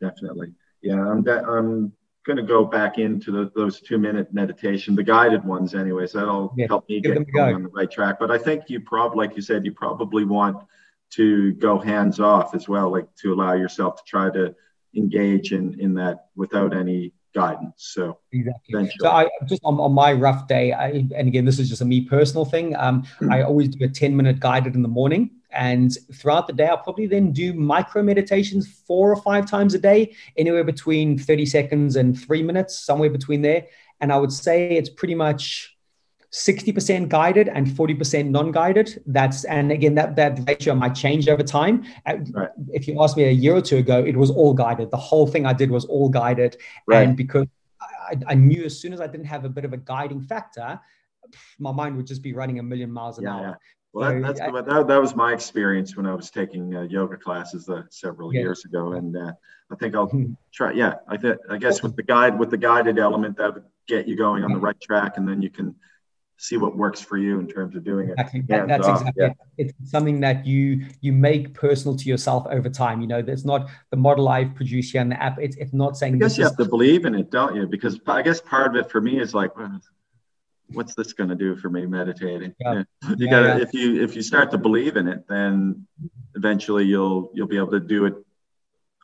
Definitely. Yeah, I'm, de- I'm going to go back into the, those two minute meditation, the guided ones, anyways. That'll yeah, help me get going go. on the right track. But I think you probably, like you said, you probably want to go hands off as well, like to allow yourself to try to engage in in that without any guidance. So exactly. Eventually. So I just on, on my rough day, I, and again, this is just a me personal thing. Um, mm-hmm. I always do a 10 minute guided in the morning. And throughout the day, I'll probably then do micro meditations four or five times a day, anywhere between 30 seconds and three minutes, somewhere between there. And I would say it's pretty much 60% guided and 40% non-guided that's and again that that ratio might change over time uh, right. if you asked me a year or two ago it was all guided the whole thing i did was all guided right. and because I, I, knew as soon as i didn't have a bit of a guiding factor my mind would just be running a million miles an yeah, hour yeah. Well, that, that's I, that, that was my experience when I was taking uh, yoga classes uh, several yeah. years ago, and uh, I think I'll hmm. try. Yeah, I th- I guess with the guide, with the guided element, that would get you going on the right track, and then you can see what works for you in terms of doing it. Exactly. That, that's uh, exactly yeah. it. It's something that you you make personal to yourself over time. You know, there's not the model I've produced here in the app. It's it's not saying. I guess you have to believe in it, don't you? Because I guess part of it for me is like, what's this going to do for me meditating? Yeah. You yeah, got to if you if you start to believe in it, then eventually you'll you'll be able to do it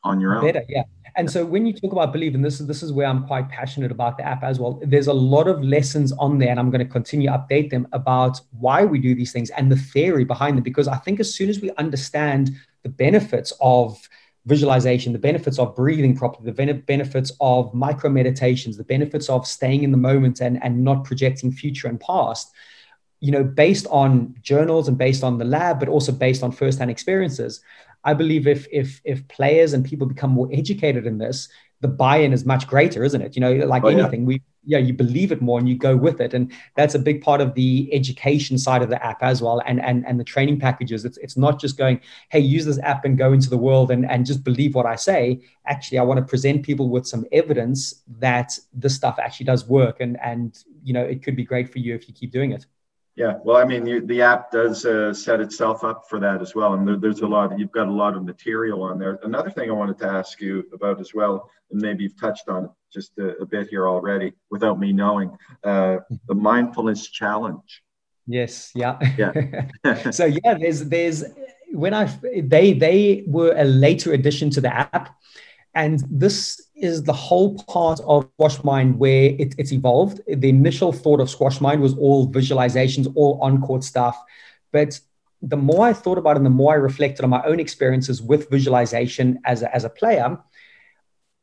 on your own. Better, yeah. And so when you talk about believe, and this is this is where I'm quite passionate about the app as well. There's a lot of lessons on there, and I'm going to continue to update them about why we do these things and the theory behind them. Because I think as soon as we understand the benefits of visualization, the benefits of breathing properly, the benefits of micro meditations, the benefits of staying in the moment and, and not projecting future and past, you know, based on journals and based on the lab, but also based on firsthand experiences, I believe if if if players and people become more educated in this, the buy-in is much greater, isn't it? You know, like oh, anything, yeah. we yeah, you believe it more and you go with it, and that's a big part of the education side of the app as well, and and and the training packages. It's it's not just going, hey, use this app and go into the world and and just believe what I say. Actually, I want to present people with some evidence that this stuff actually does work, and and you know, it could be great for you if you keep doing it. Yeah, well, I mean, you, the app does uh, set itself up for that as well, and there, there's a lot. You've got a lot of material on there. Another thing I wanted to ask you about as well, and maybe you've touched on it just a, a bit here already, without me knowing, uh, the mindfulness challenge. Yes. Yeah. Yeah. so yeah, there's there's when I they they were a later addition to the app, and this is the whole part of Squash Mind where it, it's evolved. The initial thought of Squash Mind was all visualizations, all on court stuff. But the more I thought about it and the more I reflected on my own experiences with visualization as a, as a player,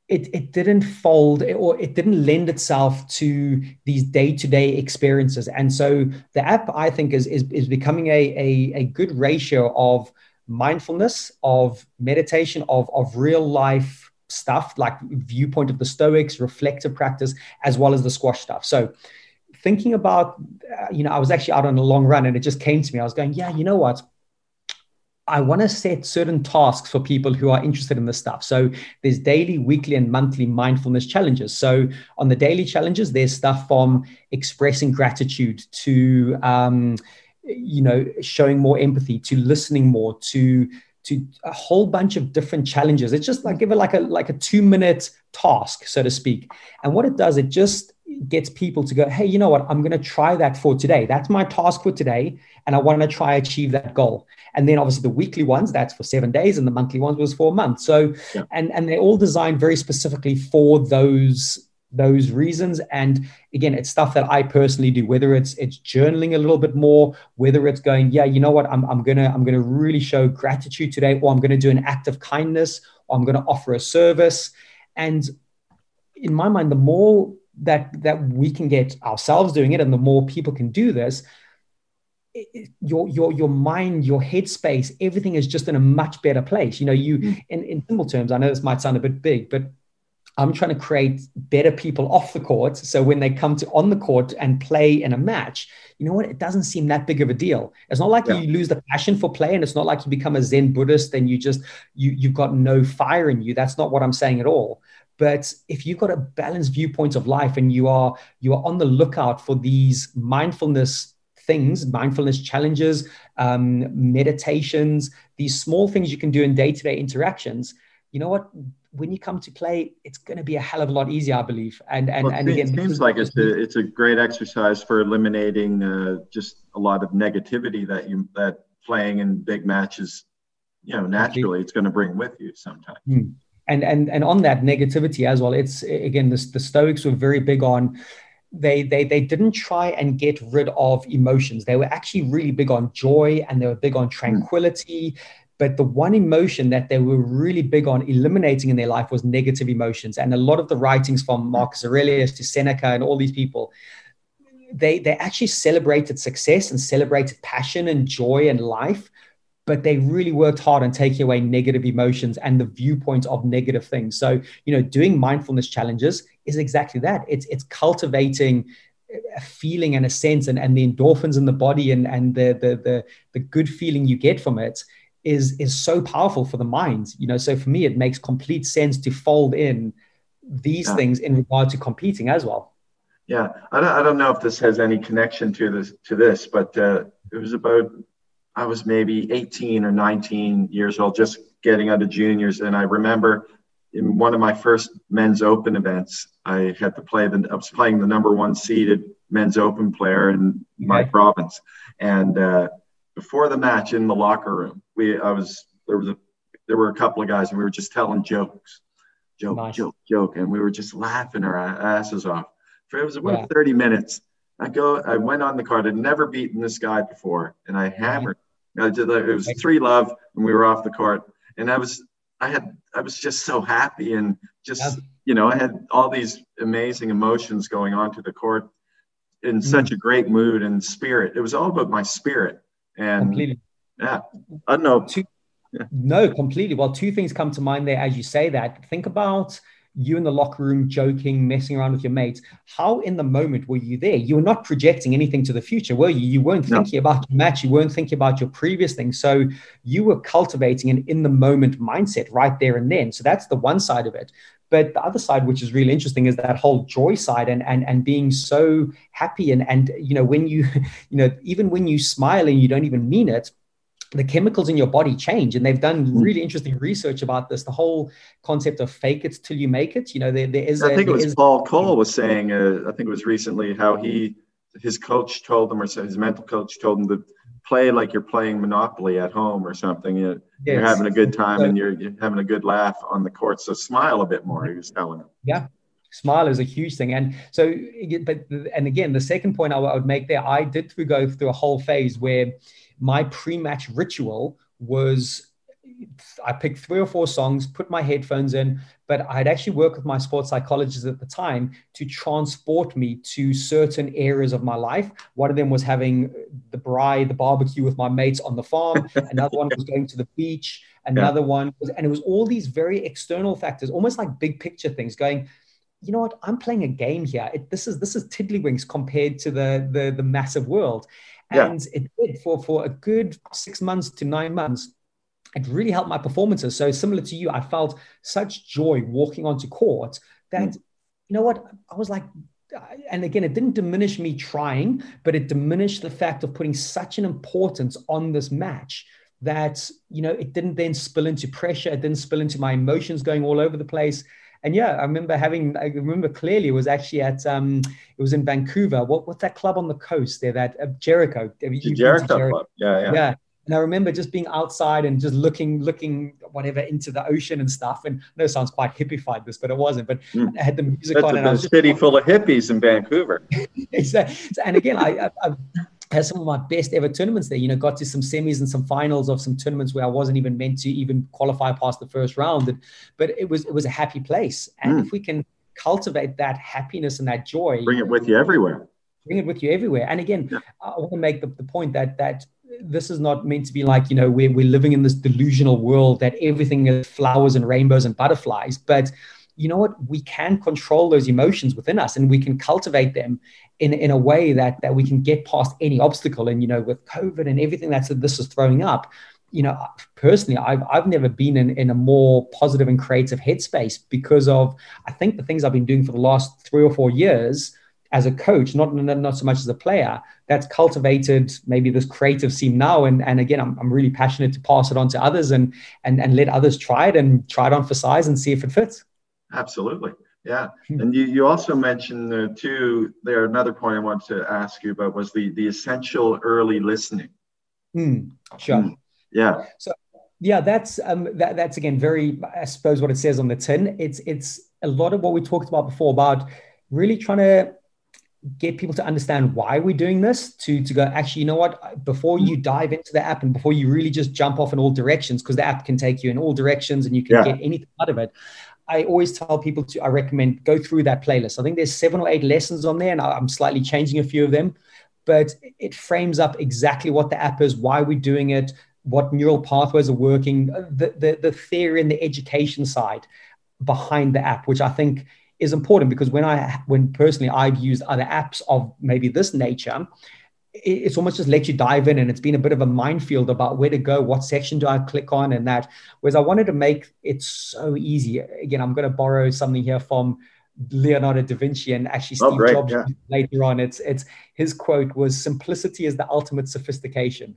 it, it didn't fold or it didn't lend itself to these day-to-day experiences. And so the app, I think, is, is, is becoming a, a, a good ratio of mindfulness, of meditation, of, of real life stuff like viewpoint of the Stoics, reflective practice, as well as the squash stuff. So thinking about, uh, you know, I was actually out on a long run and it just came to me. I was going, yeah, you know what? I want to set certain tasks for people who are interested in this stuff. So there's daily, weekly, and monthly mindfulness challenges. So on the daily challenges, there's stuff from expressing gratitude to, um, you know, showing more empathy, to listening more, to to a whole bunch of different challenges. It's just like give it like a like a two minute task, so to speak. And what it does, it just gets people to go, hey, you know what? I'm going to try that for today. That's my task for today, and I want to try achieve that goal. And then obviously the weekly ones, that's for seven days, and the monthly ones was for a month. So, yeah. and and they're all designed very specifically for those those reasons. And again it's stuff that i personally do whether it's it's journaling a little bit more whether it's going yeah you know what? I'm, I'm gonna i'm gonna really show gratitude today or i'm gonna do an act of kindness or i'm gonna offer a service. And in my mind the more that that we can get ourselves doing it and the more people can do this it, your your your mind your headspace everything is just in a much better place. You know you mm. in, in simple terms i know this might sound a bit big but I'm trying to create better people off the court. So when they come to on the court and play in a match, you know what? It doesn't seem that big of a deal. It's not like yeah. you lose the passion for play, and it's not like you become a Zen Buddhist and you just you you've got no fire in you. That's not what I'm saying at all. but if you've got a balanced viewpoint of life and you are you are on the lookout for these mindfulness things mindfulness challenges um, meditations these small things you can do in day-to-day interactions you know what when you come to play, it's going to be a hell of a lot easier, I believe. And and, well, and again, it seems like it's a, it's a great exercise for eliminating uh, just a lot of negativity that you that playing in big matches, you know, naturally it's going to bring with you sometimes. Mm. And and and on that negativity as well, it's again the the Stoics were very big on. They, they they didn't try and get rid of emotions. They were actually really big on joy and they were big on hmm. tranquility. But the one emotion that they were really big on eliminating in their life was negative emotions. And a lot of the writings from Marcus Aurelius to Seneca and all these people, they, they actually celebrated success and celebrated passion and joy and life, but they really worked hard on taking away negative emotions and the viewpoint of negative things. So, you know, doing mindfulness challenges is exactly that. It's it's cultivating a feeling and a sense and, and the endorphins in the body and, and the, the the the good feeling you get from it is is so powerful for the mind you know? So for me it makes complete sense to fold in these yeah. things in regard to competing as well. Yeah. I don't, I don't know if this has any connection to this to this but uh, it was about i was maybe 18 or 19 years old just getting out of juniors. And i remember in one of my first men's open events i had to play the i was playing the number one seeded men's open player in my okay. province. And uh, before the match in the locker room, we I was there was a there were a couple of guys and we were just telling jokes, joke, nice. joke, joke, and we were just laughing our asses off. For it was about yeah. 30 minutes. I go, I went on the card. I'd never beaten this guy before, and I hammered. I did it was three love, and we were off the court. And I was, I had, I was just so happy, and just you know, I had all these amazing emotions going on to the court in mm. such a great mood and spirit. It was all about my spirit and completely. Yeah, I know. Two, yeah. No, completely. Well, two things come to mind there as you say that. Think about you in the locker room joking, messing around with your mates. How in the moment were you there? You were not projecting anything to the future, were you? You weren't thinking no. about your match. You weren't thinking about your previous thing. So you were cultivating an in the moment mindset right there and then. So that's the one side of it. But the other side, which is really interesting, is that whole joy side and and and being so happy and and you know when you you know even when you smile and you don't even mean it, the chemicals in your body change and they've done hmm. really interesting research about this the whole concept of fake it till you make it. You know there, there is i think it was is, Paul Coll was saying uh, i think it was recently how he his coach told him or his mental coach told him to play like you're playing monopoly at home or something. You know, yes. you're having a good time and you're, you're, having a good laugh on the court. So smile a bit more he was telling him. Yeah. Smile is a huge thing. And so but and again the second point I would make there i did through go through a whole phase where my pre-match ritual was I picked three or four songs, put my headphones in, but I'd actually worked with my sports psychologist at the time to transport me to certain areas of my life. One of them was having the bride, the barbecue with my mates on the farm. Another one was going to the beach. Another yeah. one was, and it was all these very external factors, almost like big picture things going, you know what, I'm playing a game here. It, this is this is tiddlywinks compared to the the, the massive world. And yeah. it did for, for a good six months to nine months. It really helped my performances. So similar to you, I felt such joy walking onto court that, mm. you know what, I was like, and again, it didn't diminish me trying, but it diminished the fact of putting such an importance on this match that you know it didn't then spill into pressure it didn't spill into my emotions going all over the place and yeah, I remember having, I remember clearly it was actually at, um, it was in Vancouver. What, what's that club on the coast there? That uh, Jericho. Jericho, Jericho Club. Yeah, yeah. Yeah. And I remember just being outside and just looking, looking whatever into the ocean and stuff. And I know it sounds quite hippified this, but it wasn't. But mm. I had the music That's on. A, and I was city full of hippies in Vancouver. exactly. And again, I, I, I had some of my best ever tournaments there. You know, got to some semis and some finals of some tournaments where I wasn't even meant to even qualify past the first round. And, but it was it was a happy place. And mm. if we can cultivate that happiness and that joy, bring it with you everywhere. Bring it with you everywhere. And again, yeah. I want to make the, the point that that this is not meant to be like you know we're we're living in this delusional world that everything is flowers and rainbows and butterflies, but you know what we can control those emotions within us and we can cultivate them in, in a way that that we can get past any obstacle and you know with covid and everything that's this is throwing up you know, personally, I've, I've never been in, in a more positive and creative headspace because of, I think, the things I've been doing for the last three or four years as a coach, not, not so much as a player, that's cultivated maybe this creative seam now. And, and again, I'm, I'm really passionate to pass it on to others and, and, and let others try it and try it on for size and see if it fits. Absolutely. Yeah. Hmm. And you, you also mentioned uh, too, there, another point I wanted to ask you about was the, the essential early listening. Mm, sure. Mm, yeah. So, yeah, that's um, that, that's again very, I suppose, what it says on the tin. It's it's a lot of what we talked about before about really trying to get people to understand why we're doing this to to go actually you know what before you dive into the app and before you really just jump off in all directions because the app can take you in all directions and you can yeah. get anything out of it i always tell people to i recommend go through that playlist. I think there's seven or eight lessons on there and i'm slightly changing a few of them but it frames up exactly what the app is why we're doing it what neural pathways are working the the, the theory and the education side behind the app which i think is important because when I when personally I've used other apps of maybe this nature, it's almost just let you dive in and it's been a bit of a minefield about where to go, what section do I click on and that. Whereas I wanted to make it so easy. Again, I'm going to borrow something here from Leonardo da Vinci and actually oh, Steve oh, Jobs yeah. later on. It's it's his quote was simplicity is the ultimate sophistication.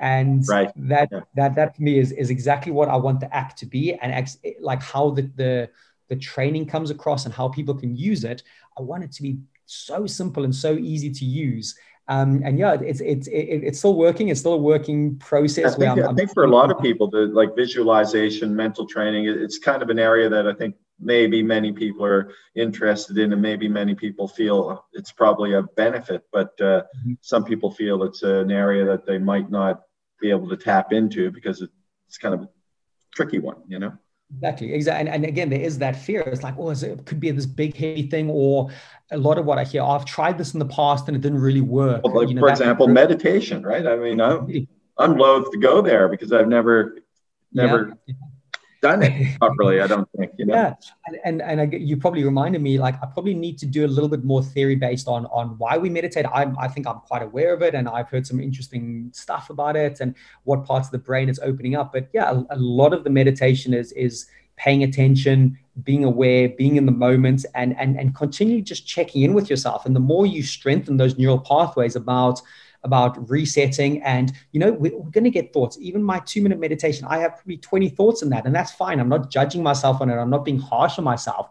And right. that yeah. that that for me is is exactly what I want the app to be and ex- like how the the the training comes across and how people can use it. I want it to be so simple and so easy to use. Um, and yeah, it's it's it, it's still working. It's still a working process. I think, I'm, I think for a lot of people, the like visualization, mental training, it's kind of an area that I think maybe many people are interested in, and maybe many people feel it's probably a benefit. But uh, mm-hmm. some people feel it's an area that they might not be able to tap into because it's kind of a tricky one, you know. Exactly, exactly. And, and again, there is that fear. It's like, oh, it could be this big heavy thing, or a lot of what I hear. Oh, I've tried this in the past and it didn't really work. Well, like, you know, for example, meditation, right? I mean, I'm, I'm loath to go there because I've never, never yeah done it properly. I don't think. You know? Yeah, and and, and I, you probably reminded me like I probably need to do a little bit more theory based on on why we meditate. I I think I'm quite aware of it, and I've heard some interesting stuff about it and what parts of the brain it's opening up. But yeah, a, a lot of the meditation is is paying attention being aware being in the moment and and and continually just checking in with yourself and the more you strengthen those neural pathways about about resetting. And, you know, we're, we're going to get thoughts. Even my two minute meditation, I have probably 20 thoughts in that. And that's fine. I'm not judging myself on it. I'm not being harsh on myself.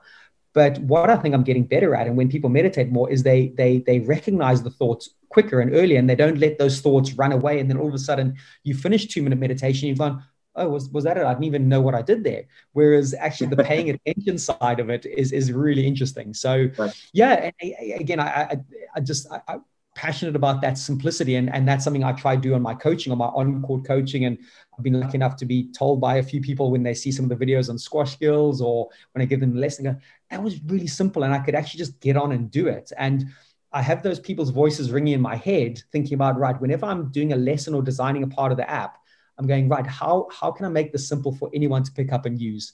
But what I think I'm getting better at, and when people meditate more, is they they they recognize the thoughts quicker and earlier, and they don't let those thoughts run away. And then all of a sudden, you finish two minute meditation, you've gone, oh, was, was that it? I didn't even know what I did there. Whereas actually the paying attention side of it is, is really interesting. So right. yeah, again, I, I, I just, I, passionate about that simplicity. And, and that's something I try to do on my coaching, on my on-court coaching. And I've been lucky enough to be told by a few people when they see some of the videos on squash skills or when I give them a lesson, go, that was really simple. And I could actually just get on and do it. And I have those people's voices ringing in my head, thinking about, right, whenever I'm doing a lesson or designing a part of the app, I'm going, right, how, how can I make this simple for anyone to pick up and use?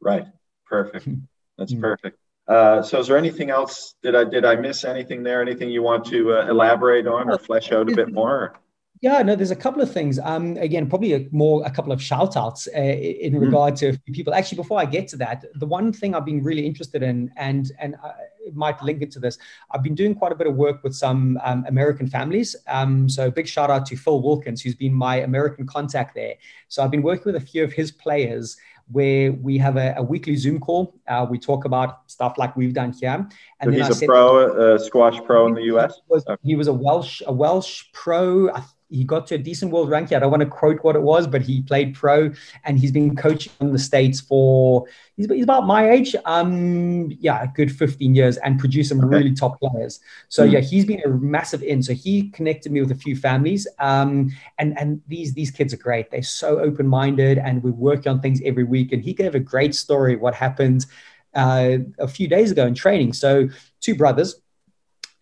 Right. Perfect. That's hmm. perfect. Uh, so is there anything else? Did I did I miss anything there? Anything you want to uh, elaborate on or flesh out a bit more? Yeah, no, there's a couple of things. Um, again, probably a more a couple of shout outs uh, in mm-hmm. regard to people. Actually, before I get to that, the one thing I've been really interested in, and and I might link it to this, I've been doing quite a bit of work with some um, American families. Um, so big shout out to Phil Wilkins, who's been my American contact there. So I've been working with a few of his players where we have a, a weekly Zoom call. Uh, we talk about stuff like we've done here. And so he's a pro, a squash pro in the US. He was, he was, a Welsh, a Welsh pro. I he got to a decent world ranking. I don't want to quote what it was, but he played pro and he's been coaching in the States for, he's, he's about my age. Um, yeah, a good 15 years and produced some okay. really top players. So mm yeah, he's been a massive in. So he connected me with a few families. Um, and, and these, these kids are great. They're so open-minded and we work on things every week. And he gave a great story what happened uh, a few days ago in training. So two brothers,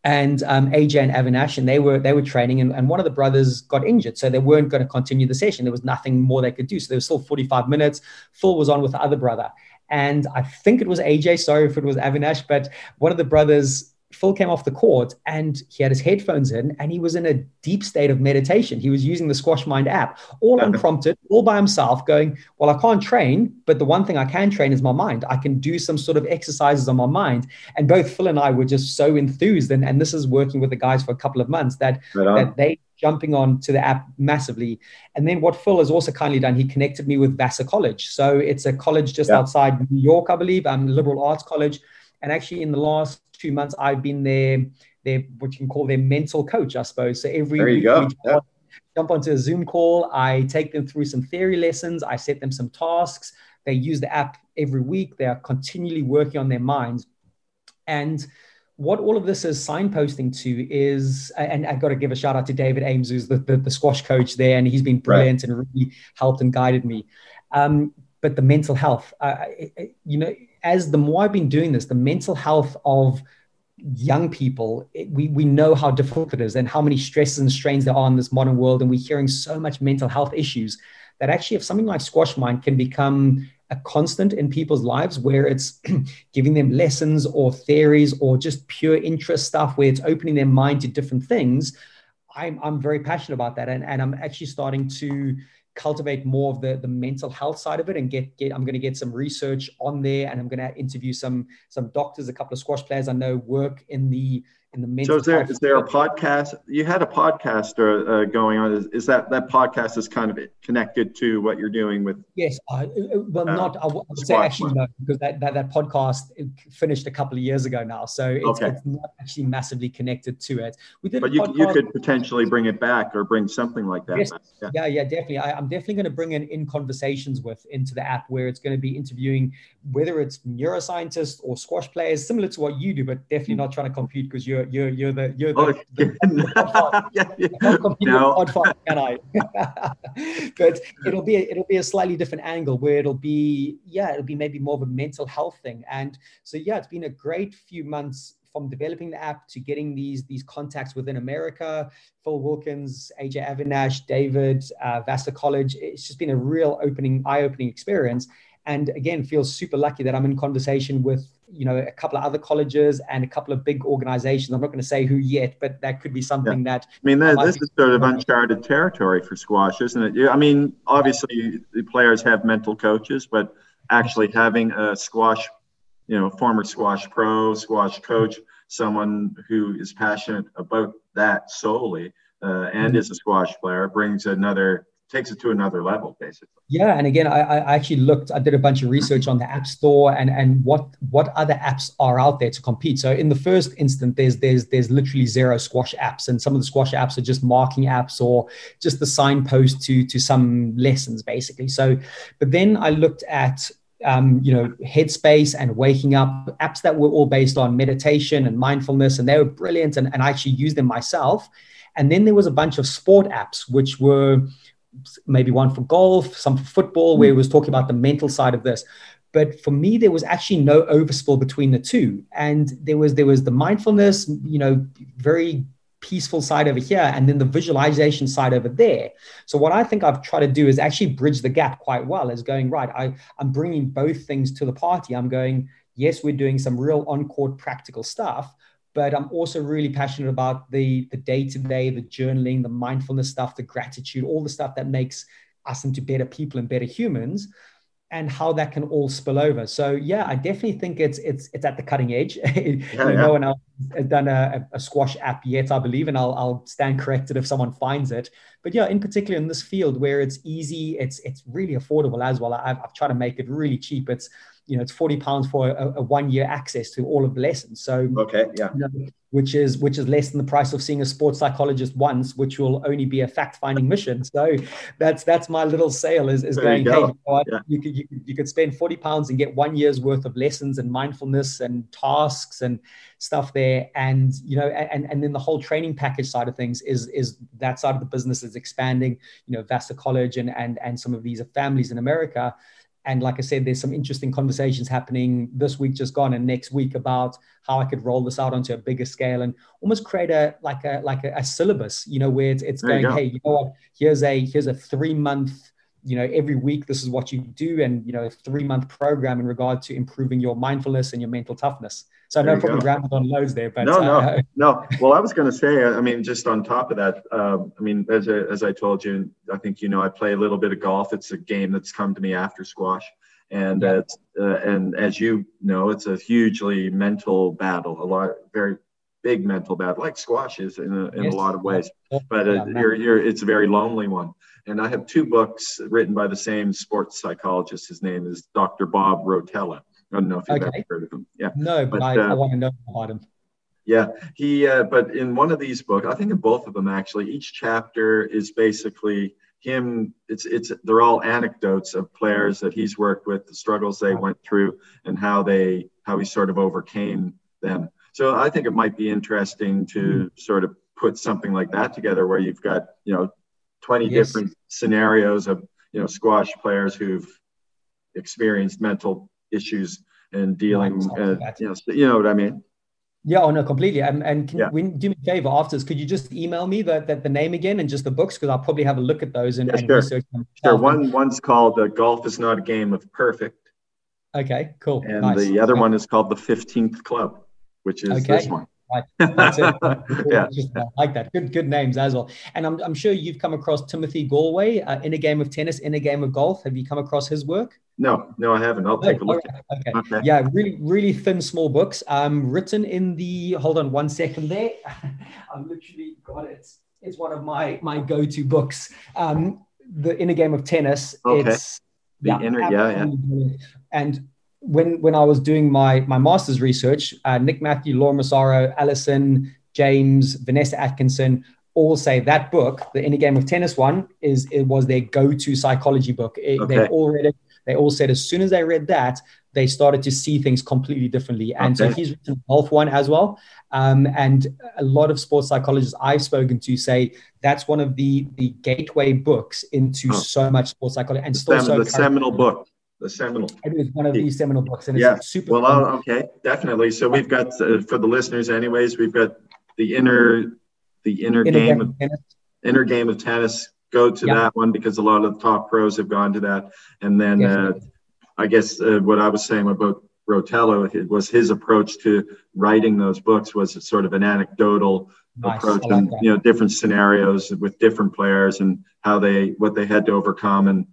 and um, AJ and Avinash, and they were they were training, and, and one of the brothers got injured, so they weren't going to continue the session. There was nothing more they could do, so there was still 45 minutes. Phil was on with the other brother, and I think it was AJ. Sorry if it was Avinash, but one of the brothers Phil came off the court and he had his headphones in and he was in a deep state of meditation. He was using the Squash Mind app, all unprompted, all by himself, going, Well, I can't train, but the one thing I can train is my mind. I can do some sort of exercises on my mind. And both Phil and I were just so enthused. And, and this is working with the guys for a couple of months that, right that they jumping on to the app massively. And then what Phil has also kindly done, he connected me with Vassar College. So it's a college just yeah. outside New York, I believe, um, liberal arts college. And actually, in the last two months, I've been their, their what you can call their mental coach, I suppose. So every there you week go. yeah. jump onto a Zoom call. I take them through some theory lessons. I set them some tasks. They use the app every week. They are continually working on their minds. And what all of this is signposting to is, and I've got to give a shout out to David Ames, who's the, the, the squash coach there, and he's been brilliant right. and really helped and guided me. Um, but the mental health, uh, you know, as the more I've been doing this, the mental health of young people, it, we, we know how difficult it is and how many stresses and strains there are in this modern world. And we're hearing so much mental health issues that actually, if something like Squash Mind can become a constant in people's lives where it's giving them lessons or theories or just pure interest stuff where it's opening their mind to different things, I'm, I'm very passionate about that. And, and I'm actually starting to cultivate more of the, the mental health side of it and get, get I'm going to get some research on there and I'm going to interview some some doctors, a couple of squash players I know work in the in the. So is there is there a podcast? You had a podcast uh, going on. Is, is, that that podcast is kind of connected to what you're doing with? Yes, uh, well, uh, not I would say actually no, because that, that that podcast finished a couple of years ago now, so it's, okay. it's not actually massively connected to it. We did, but you, you could potentially bring it back or bring something like that. Yes. Yeah. yeah, yeah, definitely. I, am definitely going to bring in in conversations with into the app where it's going to be interviewing whether it's neuroscientists or squash players, similar to what you do, but definitely not trying to compete because you're you're you're the you're the, oh, the, the yeah, yeah. not compete no. with can I? but it'll be a, it'll be a slightly different angle where it'll be yeah it'll be maybe more of a mental health thing. And so yeah, it's been a great few months from developing the app to getting these these contacts within America, Phil Wilkins, AJ Avinash, David, uh, Vassar College. It's just been a real opening, eye-opening experience and again feels super lucky that i'm in conversation with you know a couple of other colleges and a couple of big organizations i'm not going to say who yet but that could be something yeah. that i mean that, this is sort of uncharted territory for squash isn't it i mean obviously the players have mental coaches but actually having a squash you know former squash pro squash coach someone who is passionate about that solely uh, and mm-hmm. is a squash player brings another takes it to another level basically yeah and again I, I actually looked i did a bunch of research on the app store and and what what other apps are out there to compete so in the first instant there's there's there's literally zero squash apps and some of the squash apps are just marking apps or just the signpost to to some lessons basically so but then i looked at um, you know, Headspace and Waking Up, apps that were all based on meditation and mindfulness, and they were brilliant. And, and I actually used them myself. And then there was a bunch of sport apps, which were maybe one for golf, some for football, where he was talking about the mental side of this. But for me, there was actually no overspill between the two, and there was there was the mindfulness, you know, very peaceful side over here, and then the visualization side over there. So what I think I've tried to do is actually bridge the gap quite well. Is going right. I I'm bringing both things to the party. I'm going. Yes, we're doing some real on-court practical stuff, but I'm also really passionate about the the day to day, the journaling, the mindfulness stuff, the gratitude, all the stuff that makes us into better people and better humans, and how that can all spill over. So yeah, I definitely think it's it's it's at the cutting edge. yeah, yeah. No one else has done a, a, squash app yet, I believe, and I'll I'll stand corrected if someone finds it. But yeah, in particular in this field where it's easy, it's it's really affordable as well. I've, I've tried to make it really cheap. It's you know it's 40 pounds for a, a, one year access to all of the lessons. So okay yeah. you know, which is which is less than the price of seeing a sports psychologist once which will only be a fact finding mission. So that's that's my little sale is, is going you hey you, know yeah. you, could, you, could, you could spend 40 pounds and get one year's worth of lessons and mindfulness and tasks and stuff there. And you know and and then the whole training package side of things is is that side of the business is expanding you know Vassar College and and and some of these families in America and like I said, there's some interesting conversations happening this week, just gone, and next week about how I could roll this out onto a bigger scale and almost create a like a like a, a syllabus, you know, where it's, it's going, go. hey, you know what? Here's a here's a three month you know every week this is what you do and you know a three month program in regard to improving your mindfulness and your mental toughness so i know probably rambled on loads there but no no uh, no well i was going to say i mean just on top of that uh, i mean as, I, as i told you i think you know i play a little bit of golf it's a game that's come to me after squash and yeah. uh, and as you know it's a hugely mental battle a lot very big mental battle like squash is in a, in yes. a lot of ways but uh, you're, you're, it's a very lonely one and I have two books written by the same sports psychologist. His name is Dr. Bob Rotella. I don't know if you've okay. ever heard of him. Yeah. No, but, but I, uh, I, want to know about him. Yeah, he. Uh, but in one of these books, I think in both of them actually, each chapter is basically him. It's it's they're all anecdotes of players that he's worked with, the struggles they went through, and how they how he sort of overcame them. So I think it might be interesting to mm-hmm. sort of put something like that together, where you've got you know 20 yes. different scenarios of you know squash players who've experienced mental issues and dealing uh, you know you know what i mean yeah oh no completely and, and can yeah. do me a favor after this could you just email me the, the, the name again and just the books because i'll probably have a look at those and, yeah, and sure. research them sure one one's called uh, golf is not a game of perfect okay cool and nice. the other one is called the 15th club which is okay. this one Right. That's it. yeah. Just, I like that. Good, good names as well. And I'm, I'm sure you've come across Timothy Gallwey uh, in a game of tennis, in a game of golf. Have you come across his work? No, no, I haven't. I'll take a look. Okay. okay. Yeah, really, really thin, small books. Um, written in the. Hold on one second there. I've literally got it. It's one of my my go-to books. Um, the Inner game of tennis. Okay. It's the yeah, inner, yeah, yeah. And when when I was doing my my master's research, uh, Nick Matthew, Laura Massaro, Allison, James, Vanessa Atkinson all say that book, the Inner Game of Tennis one, is it was their go-to psychology book. It, okay. They've all read it. They all said as soon as they read that, they started to see things completely differently. And okay. so he's written golf one as well. Um, and a lot of sports psychologists I've spoken to say that's one of the the gateway books into oh. so much sports psychology and the still so the seminal book the seminal. It is one of these seminal books, and yeah. it's super. Well, okay, definitely. So we've got uh, for the listeners, anyways, we've got the inner, the inner, inner game, of tennis. inner game of tennis. Go to yeah. that one because a lot of the top pros have gone to that, and then uh, I guess uh, what I was saying about Rotella was his approach to writing those books was sort of an anecdotal nice. approach, like and that. you know, different scenarios with different players and how they what they had to overcome and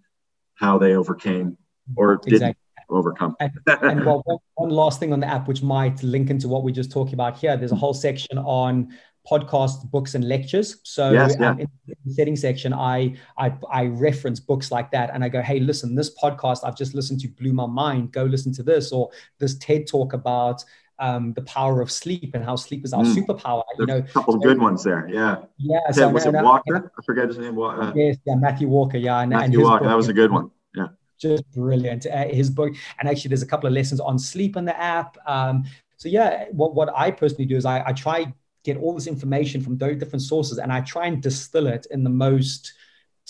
how they overcame or didn't overcome. and, and well, one, one last thing on the app, which might link into what we're just talking about here, there's a whole section on podcast books and lectures so yes, yeah. um, in the setting section I, I i reference books like that and i go hey listen this podcast i've just listened to blew my mind go listen to this or this ted talk about um, the power of sleep and how sleep is our mm. superpower. You know, a couple of good ones there. Yeah. Yeah. Ted, so, was it Walker? I forget his name. Uh, yes. Yeah. Matthew Walker. Yeah. And, Matthew and Walker. That was a good one. Yeah just brilliant. Uh, his book, and actually, there's a couple of lessons on sleep in the app. Um, so yeah, what what I personally do is I, I try get all this information from those different sources, and I try and distill it in the most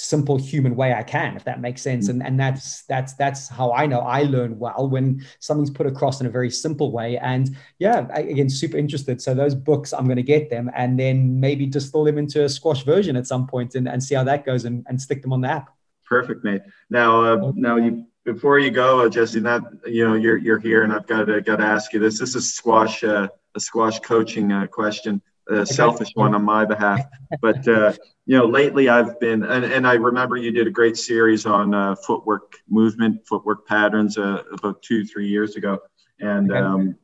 simple human way I can, if that makes sense. And and that's that's that's how I know I learn well when something's put across in a very simple way. And yeah, again, super interested. So those books, I'm going to get them and then maybe distill them into a squash version at some point and, and see how that goes and, and stick them on the app. Perfect, mate. Now, uh, now you before you go, uh, Jesse, that you know you're you're here, and I've got to got to ask you this. This is squash uh, a squash coaching uh, question, a selfish one on my behalf. But uh, you know, lately I've been, and, and I remember you did a great series on uh, footwork movement, footwork patterns uh, about two three years ago, and. Um,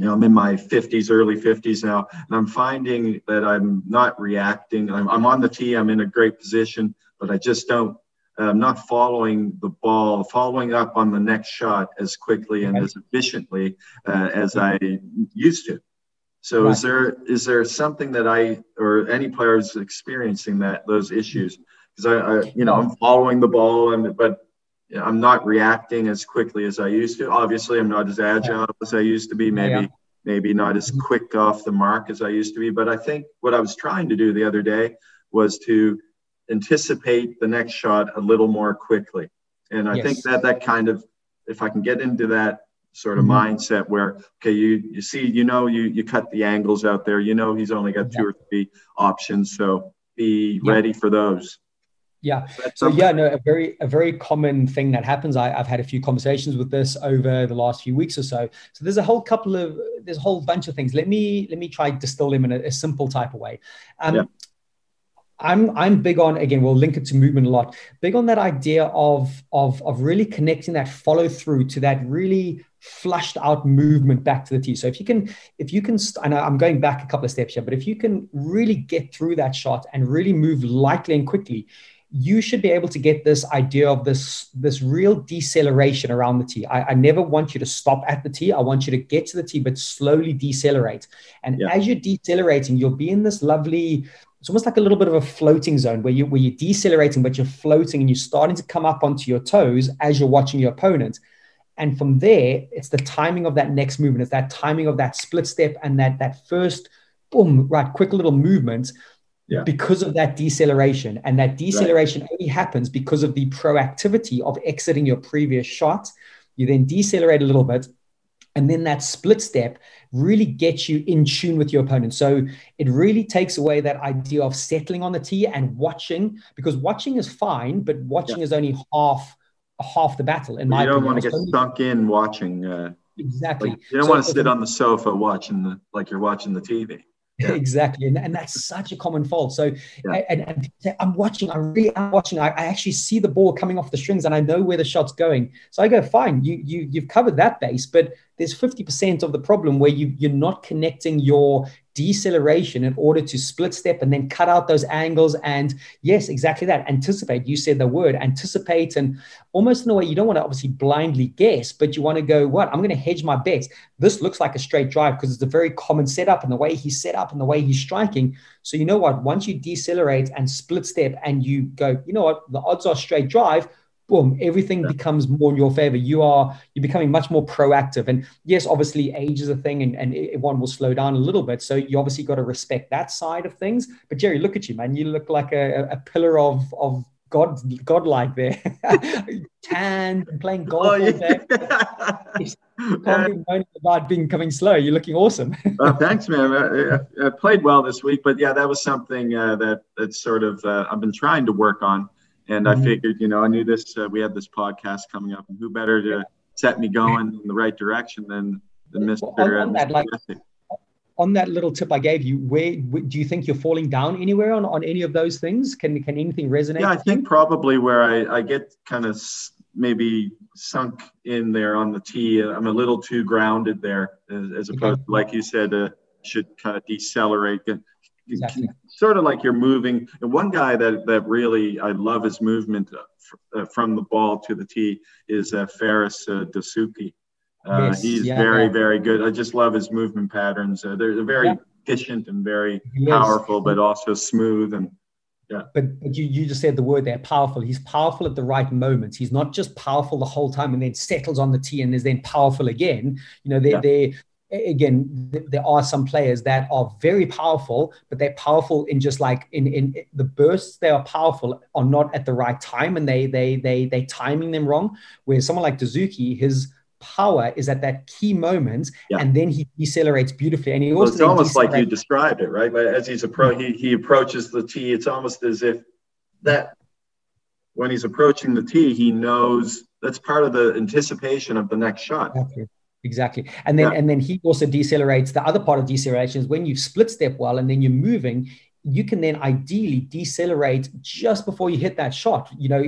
you know, I'm in my 50s, early 50s now, and I'm finding that I'm not reacting. I'm, I'm on the tee, I'm in a great position, but I just don't um, not following the ball, following up on the next shot as quickly and as efficiently uh, as I used to. So right. is there is there something that I or any players experiencing that those issues? Because I, I, you know I'm following the ball and but I'm not reacting as quickly as I used to. Obviously, I'm not as agile as I used to be. Maybe yeah. maybe not as mm-hmm. quick off the mark as I used to be. But I think what I was trying to do the other day was to anticipate the next shot a little more quickly. And I yes. think that that kind of, if I can get into that sort of mm-hmm. mindset where, okay, you, you see, you know, you, you cut the angles out there, you know, he's only got two or three options. So be ready for those. Yeah. So yeah, no, a very a very common thing that happens. I, have had a few conversations with this over the last few weeks or so. So there's a whole couple of there's a whole bunch of things. Let me let me try distill them in a, a simple type of way. Um, yeah. I'm I'm big on again. We'll link it to movement a lot. Big on that idea of of of really connecting that follow through to that really flushed out movement back to the tee. So if you can, if you can, and I'm going back a couple of steps here, but if you can really get through that shot and really move lightly and quickly, you should be able to get this idea of this this real deceleration around the tee. I, I never want you to stop at the tee. I want you to get to the tee, but slowly decelerate. And yeah. as you're decelerating, you'll be in this lovely it's almost like a little bit of a floating zone where you where you're decelerating, but you're floating and you're starting to come up onto your toes as you're watching your opponent. And from there, it's the timing of that next movement. It's that timing of that split step and that that first boom, right, quick little movement. Yeah. Because of that deceleration, and that deceleration right. only happens because of the proactivity of exiting your previous shot. You then decelerate a little bit, and then that split step really gets you in tune with your opponent. So it really takes away that idea of settling on the tee and watching, because watching is fine, but watching yeah. is only half half the battle. In my you don't opinion. want to get only, sunk in watching. Uh, exactly. Like, you don't so want to sit on the sofa watching the like you're watching the TV. Yeah. Exactly, and, and that's such a common fault. So, yeah. and, and, I'm watching. I really am watching. I, I, actually see the ball coming off the strings, and I know where the shot's going. So I go, fine. You you you've covered that base, but there's 50% of the problem where you, you're not connecting your deceleration in order to split step and then cut out those angles. And yes, exactly that. Anticipate. You said the word anticipate, and almost in a way you don't want to obviously blindly guess, but you want to go, what? I'm going to hedge my bets. This looks like a straight drive because it's a very common setup and the way he's set up and the way he's striking. So you know what? Once you decelerate and split step and you go, you know what? The odds are straight drive boom, everything yeah. becomes more in your favor. You are you're becoming much more proactive. And yes, obviously age is a thing and, and it, one will slow down a little bit. So you obviously got to respect that side of things. But Jerry, look at you, man. You look like a, a pillar of of God godlike there. Tanned and playing golf oh, yeah. can't about being coming slow. You're looking awesome. thanks, man. I, I, played well this week, but yeah, that was something uh, that that's sort of uh, I've been trying to work on and mm-hmm. I figured, you know, I knew this, uh, we had this podcast coming up, and who better to set me going in the right direction than. On, on that, like, on that little tip I gave you, where, where, do you think you're falling down anywhere on, on any of those things? Can can anything resonate? Yeah, I think probably where I, I get kind of maybe sunk in there on the tee. I'm a little too grounded there, as, as opposed okay. to like you said, uh, should kind of decelerate, exactly. Sort of like you're moving. And one guy that that really I love his movement uh, from the ball to the tee is uh, Fares uh, Dessouky. Uh, yes, he's yeah, very yeah. very good. I just love his movement patterns. Uh, they're, very yeah. efficient and very powerful, but also smooth and. Yeah. But, but you, you just said the word there, powerful. He's powerful at the right moments. He's not just powerful the whole time and then settles on the tee and is then powerful again. You know, they're, yeah. they're again th- there are some players that are very powerful but they're powerful in just like in in the bursts they are powerful are not at the right time and they they they they timing them wrong where someone like Dessouky his power is at that key moment yeah. and then he decelerates beautifully and he also well, it's almost like you described it right But as he's appro- he, he approaches the tee it's almost as if that when he's approaching the tee he knows that's part of the anticipation of the next shot okay. Exactly. And then yeah. and then he also decelerates. The other part of deceleration is when you split step well and then you're moving, you can then ideally decelerate just before you hit that shot, you know,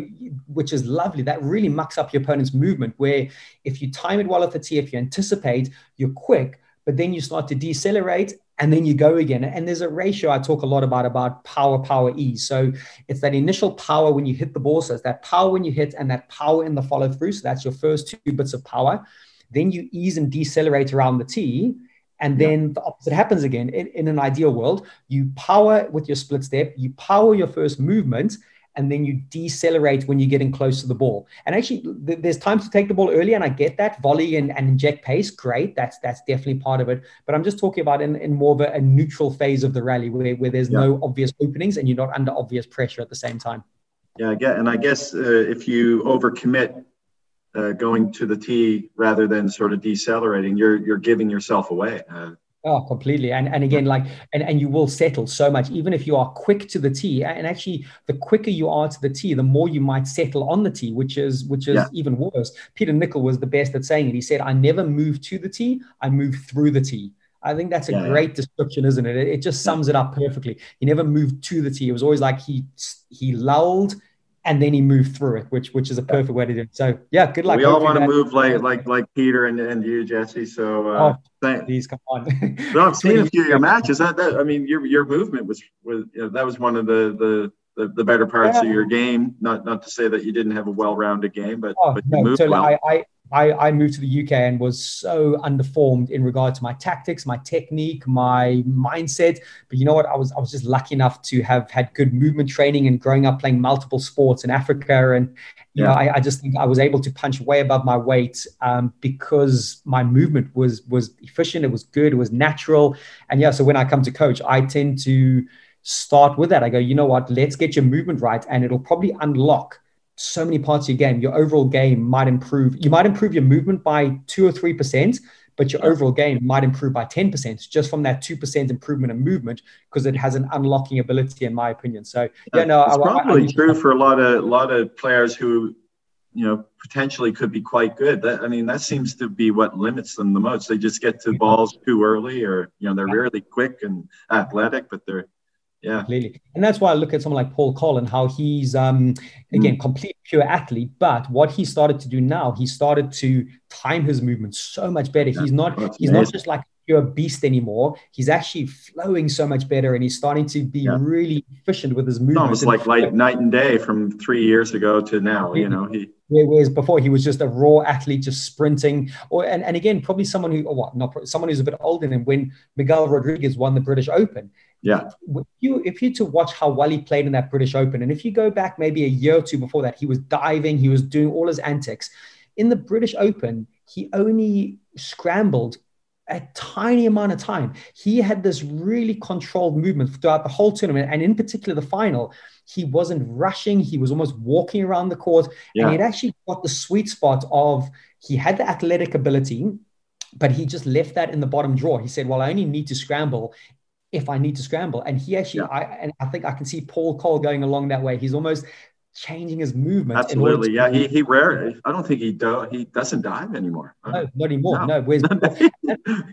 which is lovely. That really mucks up your opponent's movement. Where if you time it well at the tee, if you anticipate, you're quick, but then you start to decelerate and then you go again. And there's a ratio I talk a lot about about power, power, ease. So it's that initial power when you hit the ball. So it's that power when you hit and that power in the follow through. So that's your first two bits of power. Then you ease and decelerate around the tee. And then yeah. the opposite happens again. In, in, an ideal world, you power with your split step, you power your first movement, and then you decelerate when you're getting close to the ball. And actually, th- there's times to take the ball early, and I get that volley and, and inject pace. Great, that's that's definitely part of it. But I'm just talking about in, in more of a, a neutral phase of the rally where, where there's yeah. no obvious openings and you're not under obvious pressure at the same time. Yeah, I get, and I guess uh, if you overcommit uh, going to the tee rather than sort of decelerating, you're you're giving yourself away. Uh, Oh, completely. And and again, like and, and you will settle so much, even if you are quick to the tee. And actually, the quicker you are to the tee, the more you might settle on the tee, which is which is yeah. even worse. Peter Nicol was the best at saying it. He said, I never move to the tee, I move through the tee. I think that's a yeah, great yeah. description, isn't it? it? It just sums it up perfectly. He never moved to the tee. It was always like he he lulled and then he moved through it, which which is a perfect way to do it. So yeah, good luck. We all want to move like like like Peter and, and you, Jesse. So uh, oh, thank, please come on. no, I've seen a few of your matches. That, that I mean, your your movement was was you know, that was one of the the the, the better parts yeah. of your game. Not not to say that you didn't have a well-rounded game, but oh, but you no, moved totally. well. I, I I, I, moved to the UK and was so underformed in regard to my tactics, my technique, my mindset. But you know what? I was I was just lucky enough to have had good movement training and growing up playing multiple sports in Africa. And you yeah. know, I, I, just think I was able to punch way above my weight um, because my movement was was efficient. It was good. It was natural. And yeah, so when I come to coach, I tend to start with that. I go, you know what? Let's get your movement right, and it'll probably unlock so many parts of your game. Your overall game might improve. You might improve your movement by two or three percent, but your overall game might improve by 10% just from that 2% improvement in movement because it has an unlocking ability in my opinion so yeah no it's I, probably I, I, true for a lot of a lot of players who you know potentially could be quite good that i mean that seems to be what limits them the most they just get to balls too early or you know they're really quick and athletic but they're yeah clearly and that's why i look at someone like paul collin how he's um again mm. complete pure athlete but what he started to do now he started to time his movements so much better yeah. he's not That's he's amazing. not just like pure beast anymore he's actually flowing so much better and he's starting to be yeah. really efficient with his movements almost like like night and day from three years ago to now you know he whereas before he was just a raw athlete just sprinting or and, and again probably someone who or what not someone who's a bit older than when miguel rodriguez won the british open yeah. If you if you to watch how well he played in that British Open, and if you go back maybe a year or two before that, he was diving, he was doing all his antics. In the British Open, he only scrambled a tiny amount of time. He had this really controlled movement throughout the whole tournament, and in particular the final. He wasn't rushing; he was almost walking around the court, yeah. and he'd actually got the sweet spot of he had the athletic ability, but he just left that in the bottom drawer. He said, "Well, I only need to scramble if I need to scramble. And he actually, yeah. I and I think I can see Paul Coll going along that way. He's almost changing his movement. Absolutely, yeah. He he rare. I don't think he do, he doesn't dive anymore. No, not anymore. No, no. Where's, that,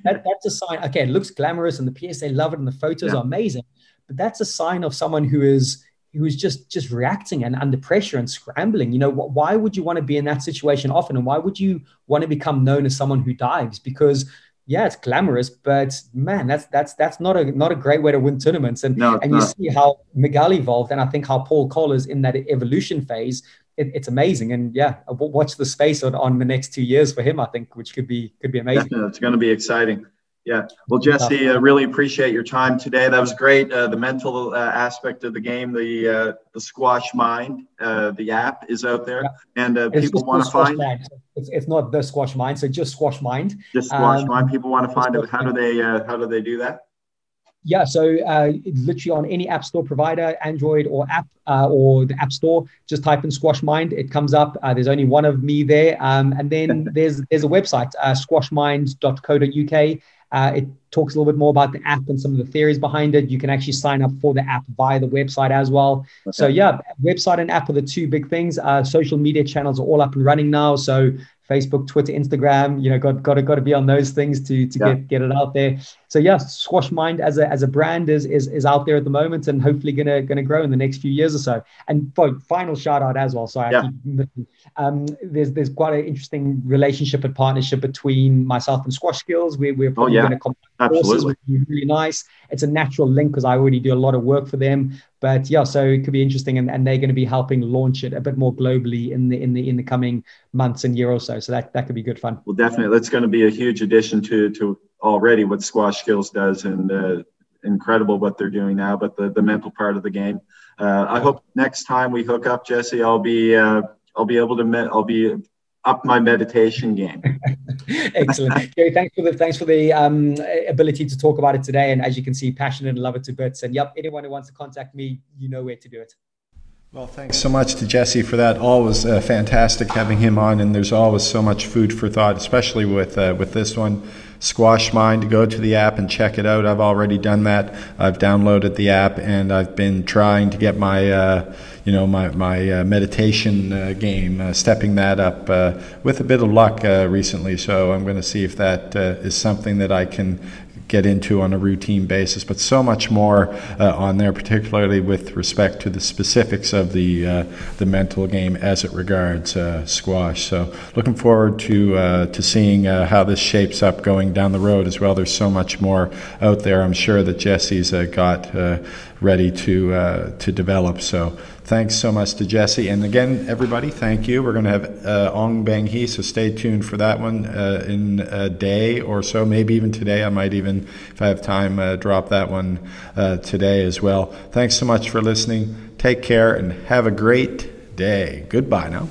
that, that's a sign. Okay, it looks glamorous, and the PSA love it, and the photos yeah. are amazing. But that's a sign of someone who is who is just just reacting and under pressure and scrambling. You know, why would you want to be in that situation often, and why would you want to become known as someone who dives? Because yeah, it's glamorous, but man, that's that's that's not a not a great way to win tournaments. And no, and you not. see how Miguel evolved, and I think how Paul Coll is in that evolution phase. It, it's amazing, and yeah, watch the space on, on the next two years for him. I think, which could be could be amazing. Definitely. It's going to be exciting. Yeah. Well, Jesse, uh, really appreciate your time today. That was great. Uh, the mental uh, aspect of the game, the uh, the Squash Mind, uh, the app is out there, and uh, people want to find. It's, it's not the Squash Mind, so just Squash Mind. Just Squash um, Mind. People want to find it. How do they How do they do that? Yeah, so literally on any app store provider, Android or app or the App Store, just type in Squash Mind. It comes up. there's only one of me there, um, and then there's there's a website, squashmind.co.uk uh, it talks a little bit more about the app and some of the theories behind it. You can actually sign up for the app via the website as well. Okay. So yeah, website and app are the two big things. Uh, social media channels are all up and running now. So Facebook, Twitter, Instagram, you know, got got to got to be on those things to to yeah. get get it out there. So yeah, Squash Mind as a as a brand is is is out there at the moment and hopefully gonna gonna grow in the next few years or so. And final shout out as well. Sorry, yeah. um, there's there's quite an interesting relationship and partnership between myself and Squash Skills. We, we're probably oh, yeah. going to come Absolutely. really nice. It's a natural link because I already do a lot of work for them. But yeah, so it could be interesting, and, and they're going to be helping launch it a bit more globally in the in the in the coming months and year or so. So that that could be good fun. Well, definitely, that's going to be a huge addition to to already what Squash Skills does, and uh, incredible what they're doing now. But the the mental part of the game. Uh, I hope next time we hook up, Jesse, I'll be uh, I'll be able to met, I'll be up my meditation game. Excellent, Gary. Thanks for the thanks for the um, ability to talk about it today. And as you can see, passionate and love it to bits. And yep, anyone who wants to contact me, you know where to do it. Well, thanks so much to Jesse for that. Always uh, fantastic having him on, and there's always so much food for thought, especially with uh, with this one. Squash Mind, to go to the app and check it out. I've already done that. I've downloaded the app and I've been trying to get my, uh, you know, my my uh, meditation uh, game, uh, stepping that up uh, with a bit of luck uh, recently. So I'm going to see if that is something that I can get into on a routine basis, but so much more uh, on there, particularly with respect to the specifics of the uh, the mental game as it regards uh, squash. So, looking forward to uh, to seeing uh, how this shapes up going down the road as well. There's so much more out there. I'm sure that Jesse's uh, got ready to to develop. So thanks so much to Jesse. And again, everybody, thank you. We're going to have uh, Ong Beng Hee, so stay tuned for that one uh, in a day or so, maybe even today. I might even, if I have time, uh, drop that one uh, today as well. Thanks so much for listening. Take care and have a great day. Goodbye now.